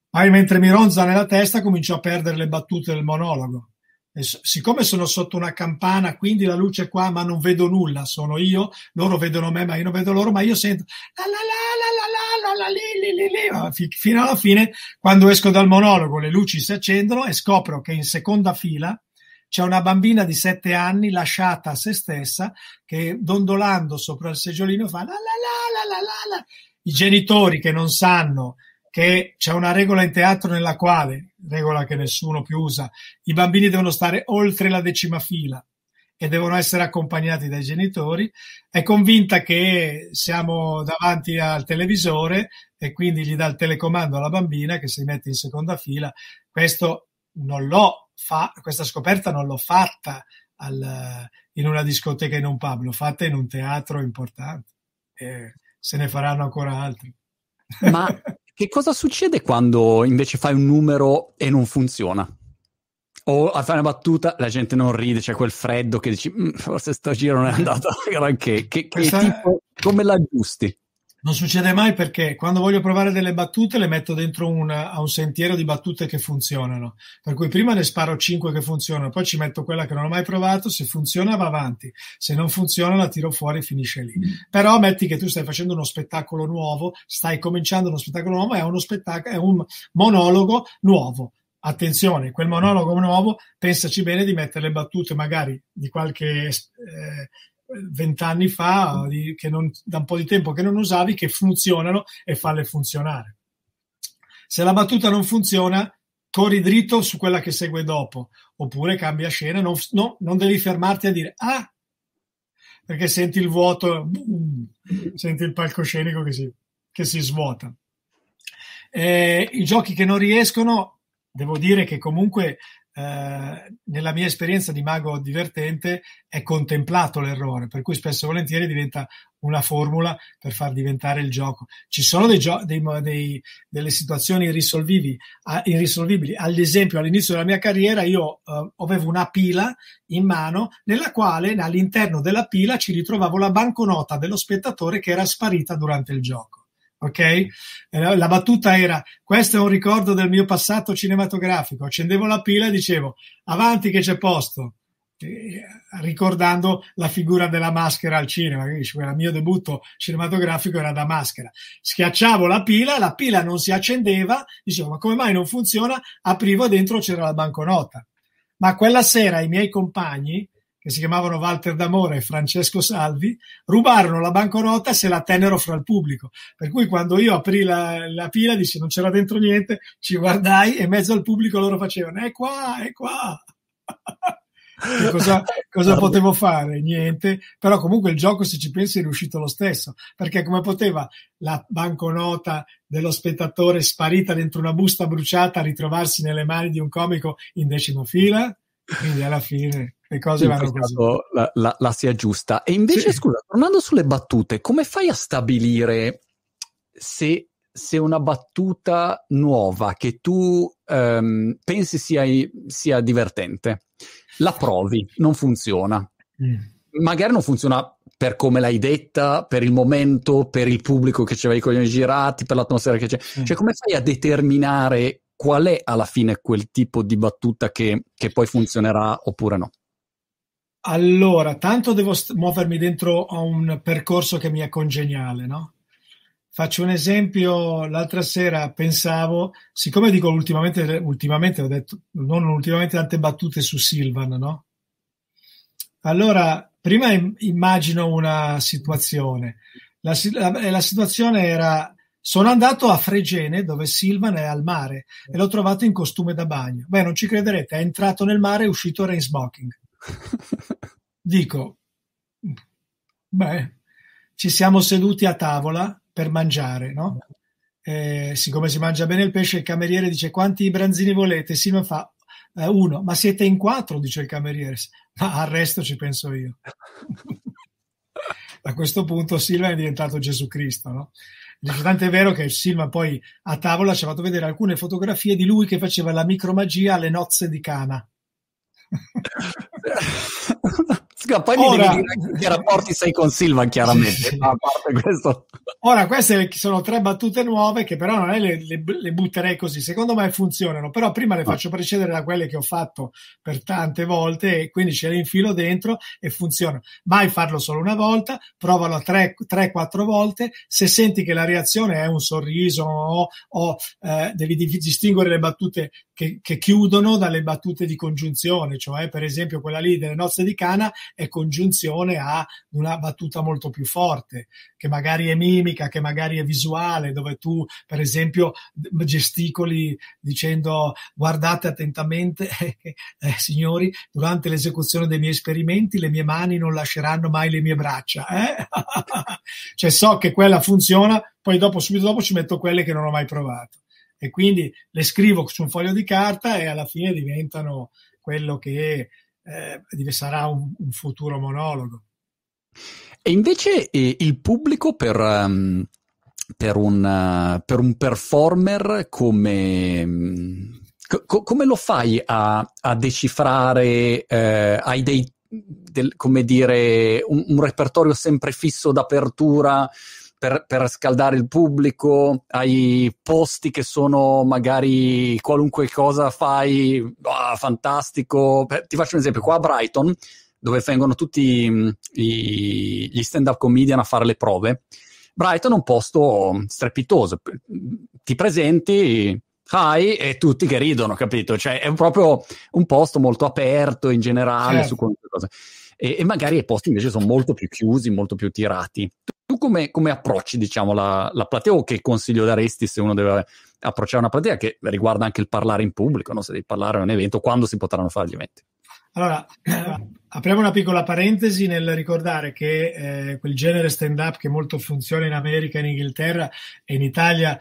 Poi mentre mi ronza nella testa comincio a perdere le battute del monologo. E siccome sono sotto una campana, quindi la luce è qua, ma non vedo nulla, sono io, loro vedono me, ma io non vedo loro, ma io sento la la la la la la la li, li, li, fino alla fine, quando esco dal monologo, le luci si accendono e scopro che in seconda fila c'è una bambina di sette anni lasciata a se stessa che dondolando sopra il seggiolino fa la la la la la la. I genitori che non sanno che c'è una regola in teatro nella quale, regola che nessuno più usa, i bambini devono stare oltre la decima fila e devono essere accompagnati dai genitori, è convinta che siamo davanti al televisore e quindi gli dà il telecomando alla bambina che si mette in seconda fila. Questo non l'ho fa, questa scoperta non l'ho fatta al, in una discoteca in un pub, l'ho fatta in un teatro importante e se ne faranno ancora altri. Ma *laughs* Che cosa succede quando invece fai un numero e non funziona? O a fare una battuta la gente non ride, c'è quel freddo che dici mm, forse sto giro non è andato *laughs* granché. Che, che tipo, come l'aggiusti? Non succede mai perché quando voglio provare delle battute le metto dentro una, a un sentiero di battute che funzionano. Per cui prima ne sparo 5 che funzionano, poi ci metto quella che non ho mai provato, se funziona va avanti, se non funziona la tiro fuori e finisce lì. Mm. Però metti che tu stai facendo uno spettacolo nuovo, stai cominciando uno spettacolo nuovo, è uno spettacolo, è un monologo nuovo. Attenzione, quel monologo nuovo, pensaci bene di mettere le battute magari di qualche eh, vent'anni fa, che non, da un po' di tempo che non usavi, che funzionano e farle funzionare. Se la battuta non funziona, corri dritto su quella che segue dopo, oppure cambia scena, non, no, non devi fermarti a dire ah, perché senti il vuoto, boom, *laughs* senti il palcoscenico che si, che si svuota. Eh, I giochi che non riescono, devo dire che comunque eh, nella mia esperienza di mago divertente è contemplato l'errore, per cui spesso e volentieri diventa una formula per far diventare il gioco. Ci sono dei gio- dei, dei, delle situazioni irrisolvibili, irrisolvibili. Ad esempio, all'inizio della mia carriera io eh, avevo una pila in mano nella quale all'interno della pila ci ritrovavo la banconota dello spettatore che era sparita durante il gioco ok? La battuta era: Questo è un ricordo del mio passato cinematografico. Accendevo la pila e dicevo: Avanti, che c'è posto. Eh, ricordando la figura della maschera al cinema, il mio debutto cinematografico era da maschera. Schiacciavo la pila, la pila non si accendeva, dicevo: Ma come mai non funziona? Aprivo dentro c'era la banconota. Ma quella sera i miei compagni che si chiamavano Walter D'Amore e Francesco Salvi, rubarono la banconota e se la tennero fra il pubblico. Per cui quando io aprì la, la pila, dice non c'era dentro niente, ci guardai e in mezzo al pubblico loro facevano è qua, è qua. *laughs* cosa, cosa potevo fare? Niente, però comunque il gioco se ci pensi è riuscito lo stesso, perché come poteva la banconota dello spettatore sparita dentro una busta bruciata ritrovarsi nelle mani di un comico in decimo fila? Quindi alla fine le cose vanno così. La, la, la, si aggiusta. E invece, sì. scusa, tornando sulle battute, come fai a stabilire se, se una battuta nuova che tu um, pensi sia, sia divertente la provi, non funziona. Mm. Magari non funziona per come l'hai detta, per il momento, per il pubblico che c'aveva i coglioni girati, per l'atmosfera che c'è. Mm. Cioè, come fai a determinare qual è alla fine quel tipo di battuta che, che poi funzionerà oppure no? Allora, tanto devo st- muovermi dentro a un percorso che mi è congeniale, no? Faccio un esempio, l'altra sera pensavo, siccome dico ultimamente, ultimamente ho detto, non ultimamente tante battute su Silvan, no? Allora, prima immagino una situazione. La, la, la, situazione era, sono andato a Fregene, dove Silvan è al mare, e l'ho trovato in costume da bagno. Beh, non ci crederete, è entrato nel mare e uscito ora in smoking. Dico, beh, ci siamo seduti a tavola, per mangiare, no? Eh, siccome si mangia bene il pesce, il cameriere dice quanti branzini volete? Silva fa eh, uno, ma siete in quattro, dice il cameriere, ma al resto ci penso io. *laughs* a questo punto Silva è diventato Gesù Cristo, no? Tanto è vero che Silva poi a tavola ci ha fatto vedere alcune fotografie di lui che faceva la micromagia alle nozze di Cana. ハハハハ。Poi Ora, mi devi dire che rapporti sei con Silva, chiaramente. *laughs* Sì. A parte questo. Ora, queste sono tre battute nuove che però non è le, le, le, butterei così. Secondo me funzionano, però prima le ah. faccio precedere da quelle che ho fatto per tante volte e quindi ce le infilo dentro e funzionano. Mai farlo solo una volta, provalo tre, tre quattro volte. Se senti che la reazione è un sorriso o, o eh, devi distinguere le battute che, che chiudono dalle battute di congiunzione, cioè per esempio quella lì delle nozze di Cana è congiunzione a una battuta molto più forte, che magari è mimica, che magari è visuale, dove tu, per esempio, gesticoli dicendo guardate attentamente, *laughs* eh, signori, durante l'esecuzione dei miei esperimenti le mie mani non lasceranno mai le mie braccia. Eh? *laughs* cioè so che quella funziona, poi dopo, subito dopo ci metto quelle che non ho mai provato. E quindi le scrivo su un foglio di carta e alla fine diventano quello che eh, sarà un, un, futuro monologo. E invece eh, il pubblico per, um, per, un, uh, per, un, performer come, co- come lo fai a, a decifrare? Eh, hai dei, del, come dire, un, un repertorio sempre fisso d'apertura? Per, per, scaldare il pubblico, hai posti che sono magari qualunque cosa fai, oh, fantastico. ti faccio un esempio, qua a Brighton, dove vengono tutti mm, i, gli stand-up comedian a fare le prove, Brighton è un posto strepitoso. Ti presenti, hi, e tutti che ridono, capito? Cioè è proprio un posto molto aperto in generale certo. su qualunque cosa. E, e, magari i posti invece sono molto più chiusi, molto più tirati. Tu come, come approcci, diciamo, la, la, platea o che consiglio daresti se uno deve approcciare una platea che riguarda anche il parlare in pubblico, no? se devi parlare a un evento, quando si potranno fare gli eventi? Allora, *clears throat* apriamo una piccola parentesi nel ricordare che eh, quel genere stand-up che molto funziona in America, in Inghilterra e in Italia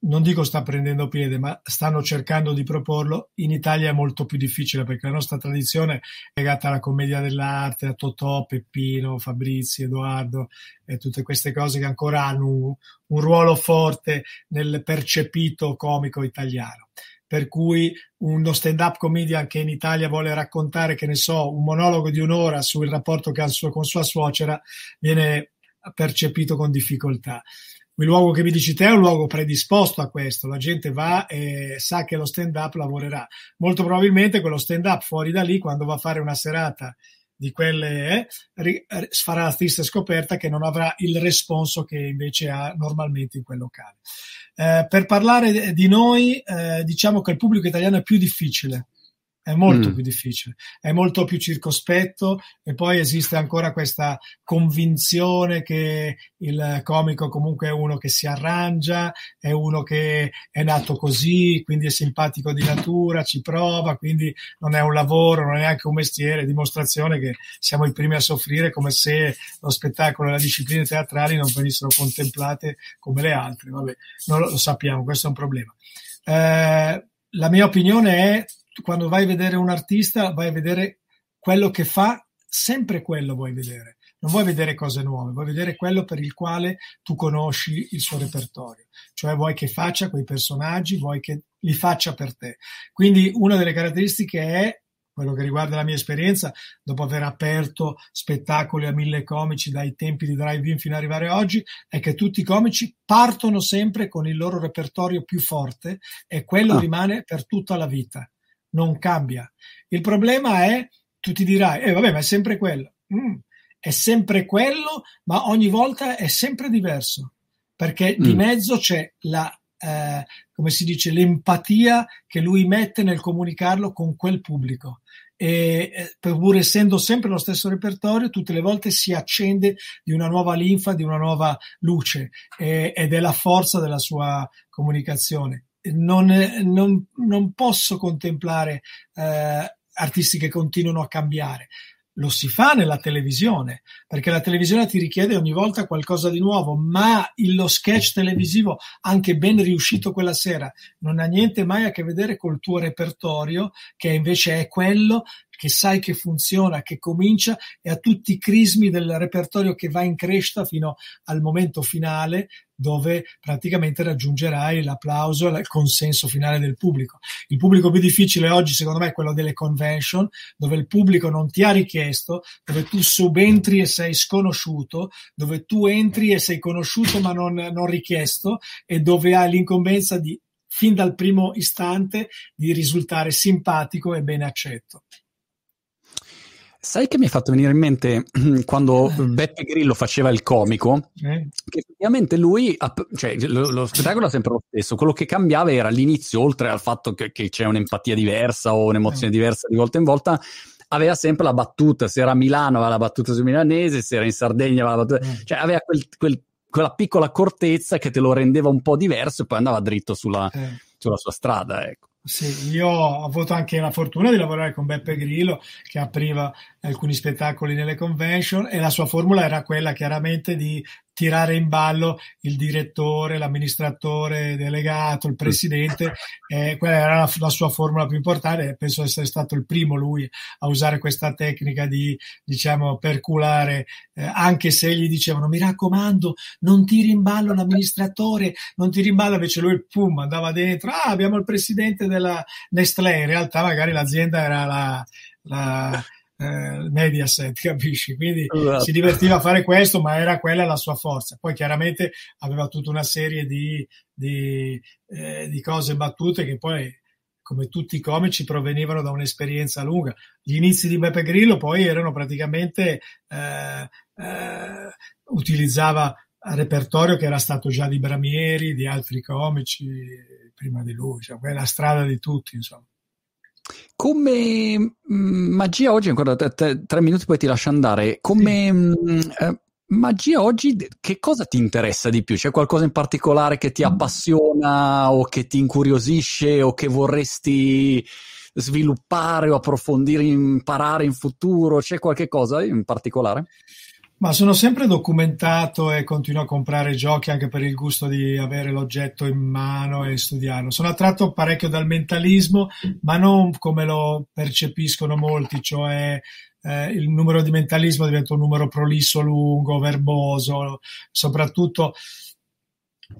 non dico sta prendendo piede, ma stanno cercando di proporlo. In Italia è molto più difficile perché la nostra tradizione è legata alla commedia dell'arte, a Totò, Peppino, Fabrizi, Edoardo e tutte queste cose che ancora hanno un, un ruolo forte nel percepito comico italiano. Per cui uno stand-up comedian che in Italia vuole raccontare, che ne so, un monologo di un'ora sul rapporto che ha con sua suocera viene percepito con difficoltà il luogo che mi dici te è un luogo predisposto a questo, la gente va e sa che lo stand up lavorerà. Molto probabilmente quello stand up fuori da lì, quando va a fare una serata di quelle, eh, farà la triste scoperta che non avrà il responso che invece ha normalmente in quel locale. Eh, per parlare di noi, eh, diciamo che il pubblico italiano è più difficile è molto mm. più difficile, è molto più circospetto e poi esiste ancora questa convinzione che il comico comunque è uno che si arrangia, è uno che è nato così, quindi è simpatico di natura, ci prova, quindi non è un lavoro, non è neanche un mestiere, dimostrazione che siamo i primi a soffrire come se lo spettacolo e le discipline teatrali non venissero contemplate come le altre. Vabbè, non lo, lo sappiamo, questo è un problema. Eh, la mia opinione è quando vai a vedere un artista, vai a vedere quello che fa, sempre quello vuoi vedere. Non vuoi vedere cose nuove, vuoi vedere quello per il quale tu conosci il suo repertorio. Cioè vuoi che faccia quei personaggi, vuoi che li faccia per te. Quindi una delle caratteristiche è quello che riguarda la mia esperienza, dopo aver aperto spettacoli a mille comici dai tempi di drive-in fino ad arrivare oggi, è che tutti i comici partono sempre con il loro repertorio più forte e quello ah. rimane per tutta la vita non cambia. Il problema è, tu ti dirai, eh vabbè, ma è sempre quello. Mm, è sempre quello, ma ogni volta è sempre diverso, perché mm. di mezzo c'è la, eh, come si dice, l'empatia che lui mette nel comunicarlo con quel pubblico. E eh, pur essendo sempre lo stesso repertorio, tutte le volte si accende di una nuova linfa, di una nuova luce e, ed è la forza della sua comunicazione non, non, non posso contemplare eh, artisti che continuano a cambiare. Lo si fa nella televisione, perché la televisione ti richiede ogni volta qualcosa di nuovo, ma lo sketch televisivo, anche ben riuscito quella sera, non ha niente mai a che vedere col tuo repertorio, che invece è quello che sai che funziona, che comincia e ha tutti i crismi del repertorio che va in crescita fino al momento finale dove praticamente raggiungerai l'applauso e il consenso finale del pubblico. Il pubblico più difficile oggi secondo me è quello delle convention, dove il pubblico non ti ha richiesto, dove tu subentri e sei sconosciuto, dove tu entri e sei conosciuto ma non, non richiesto e dove hai l'incombenza di fin dal primo istante di risultare simpatico e ben accetto. Sai che mi hai fatto venire in mente *clears throat* quando eh. Beppe Grillo faceva il comico, eh. che effettivamente lui, cioè lo, lo, spettacolo era sempre lo stesso, quello che cambiava era l'inizio, oltre al fatto che, che c'è un'empatia diversa o un'emozione eh. diversa di volta in volta, aveva sempre la battuta, se era a Milano aveva la battuta su milanese, se era in Sardegna aveva la battuta, eh. cioè aveva quel, quel, quella piccola accortezza che te lo rendeva un po' diverso e poi andava dritto sulla, sulla sua strada, ecco. Sì, io ho avuto anche la fortuna di lavorare con Beppe Grillo che apriva alcuni spettacoli nelle convention e la sua formula era quella chiaramente di tirare in ballo il direttore, l'amministratore delegato, il presidente. *laughs* Eh, quella era la, la, sua formula più importante. Penso essere stato il primo lui a usare questa tecnica di, diciamo, perculare, eh, anche se gli dicevano mi raccomando, non tiri in ballo l'amministratore, non tiri in ballo, invece lui pum, andava dentro, ah, abbiamo il presidente della Nestlé, in realtà magari l'azienda era la, la eh, Mediaset, *laughs* capisci? Quindi esatto. si divertiva a fare questo, ma era quella la sua forza. Poi chiaramente aveva tutta una serie di, di, eh, di cose battute che poi, come tutti i comici, provenivano da un'esperienza lunga. Gli inizi di Beppe Grillo poi erano praticamente eh, eh utilizzava repertorio che era stato già di Bramieri, di altri comici prima di lui, cioè quella strada di tutti, insomma. Come mm, magia oggi, ancora tre, tre, minuti poi ti lascio andare, come sì. mh, mm, eh, magia oggi che cosa ti interessa di più? C'è qualcosa in particolare che ti mm. appassiona o che ti incuriosisce o che vorresti sviluppare o approfondire, imparare in futuro? C'è qualche cosa in particolare? Ma sono sempre documentato e continuo a comprare giochi anche per il gusto di avere l'oggetto in mano e studiarlo. Sono attratto parecchio dal mentalismo, ma non come lo percepiscono molti, cioè eh, il numero di mentalismo diventa un numero prolisso, lungo, verboso, soprattutto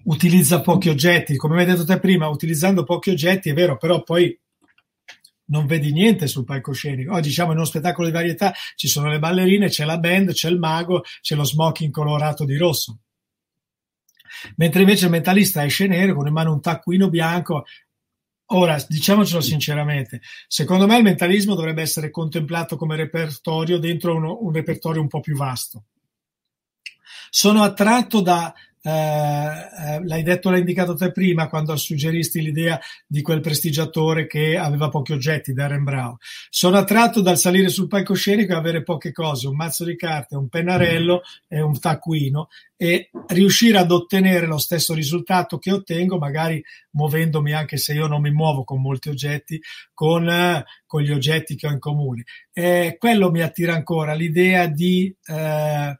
utilizza pochi oggetti. Come hai detto te prima, utilizzando pochi oggetti è vero, però poi non vedi niente sul palcoscenico. Oggi diciamo in uno spettacolo di varietà ci sono le ballerine, c'è la band, c'è il mago, c'è lo smoking colorato di rosso. Mentre invece il mentalista esce nero con in mano un taccuino bianco. Ora, diciamocelo sinceramente, secondo me il mentalismo dovrebbe essere contemplato come repertorio dentro uno, un repertorio un po' più vasto. Sono attratto da eh, eh, l'hai detto, l'hai indicato te prima quando suggeristi l'idea di quel prestigiatore che aveva pochi oggetti, Darren Brown. Sono attratto dal salire sul palcoscenico e avere poche cose, un mazzo di carte, un pennarello e un taccuino e riuscire ad ottenere lo stesso risultato che ottengo, magari muovendomi anche se io non mi muovo con molti oggetti, con, eh, con gli oggetti che ho in comune. E quello mi attira ancora, l'idea di eh,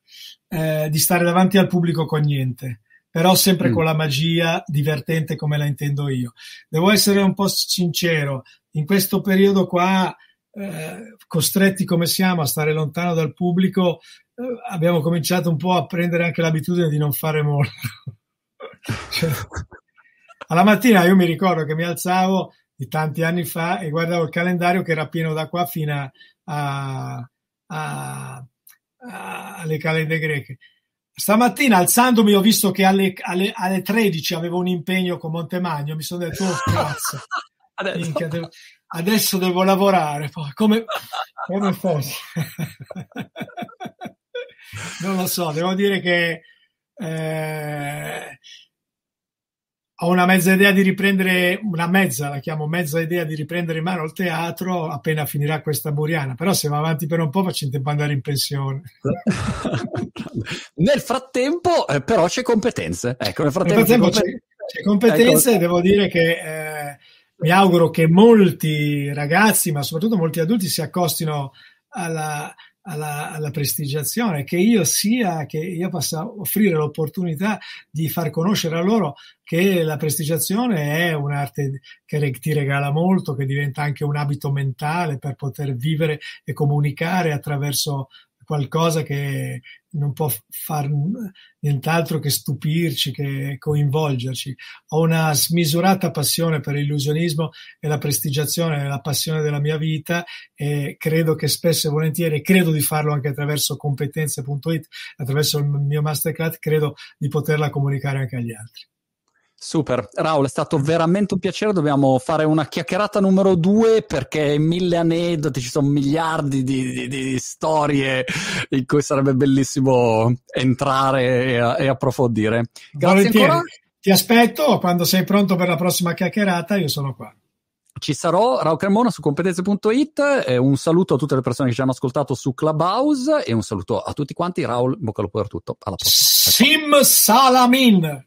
eh, di stare davanti al pubblico con niente, però sempre mm. con la magia divertente come la intendo io. Devo essere un po' sincero, in questo periodo qua, eh, costretti come siamo a stare lontano dal pubblico, eh, abbiamo cominciato un po' a prendere anche l'abitudine di non fare molto. *laughs* cioè, alla mattina io mi ricordo che mi alzavo di tanti anni fa e guardavo il calendario che era pieno da qua fino a, a, a alle calende greche. Stamattina alzandomi ho visto che alle, alle, alle 13 avevo un impegno con Montemagno, mi sono detto, oh cazzo, *laughs* adesso. Minchia, devo, adesso devo lavorare, come, come fosse. *laughs* non lo so, devo dire che eh, ho una mezza idea di riprendere, una mezza, la chiamo mezza idea di riprendere in mano il teatro appena finirà questa Buriana, però se va avanti per un po' faccio in tempo andare in pensione. nel frattempo eh, però c'è competenze. Ecco, nel frattempo, nel frattempo c'è, c'è, competenze ecco. devo dire che eh, mi auguro che molti ragazzi, ma soprattutto molti adulti si accostino alla, alla, alla, prestigiazione, che io sia, che io possa offrire l'opportunità di far conoscere a loro che la prestigiazione è un'arte che ti regala molto, che diventa anche un abito mentale per poter vivere e comunicare attraverso qualcosa che non può far nient'altro che stupirci, che coinvolgerci. Ho una smisurata passione per l'illusionismo e la prestigiazione è la passione della mia vita e credo che spesso e volentieri, credo di farlo anche attraverso competenze.it, attraverso il mio masterclass, credo di poterla comunicare anche agli altri. Super, Raul, è stato veramente un piacere. Dobbiamo fare una chiacchierata numero due perché mille aneddoti, ci sono miliardi di, di, di storie in cui sarebbe bellissimo entrare e, e approfondire. Grazie Volentieri. ancora. Ti aspetto quando sei pronto per la prossima chiacchierata, io sono qua. Ci sarò, Raul Cremona su competenze.it. Eh, un saluto a tutte le persone che ci hanno ascoltato su Clubhouse e un saluto a tutti quanti. Raul, bocca al lupo per tutto. Alla prossima. Sim Salamin.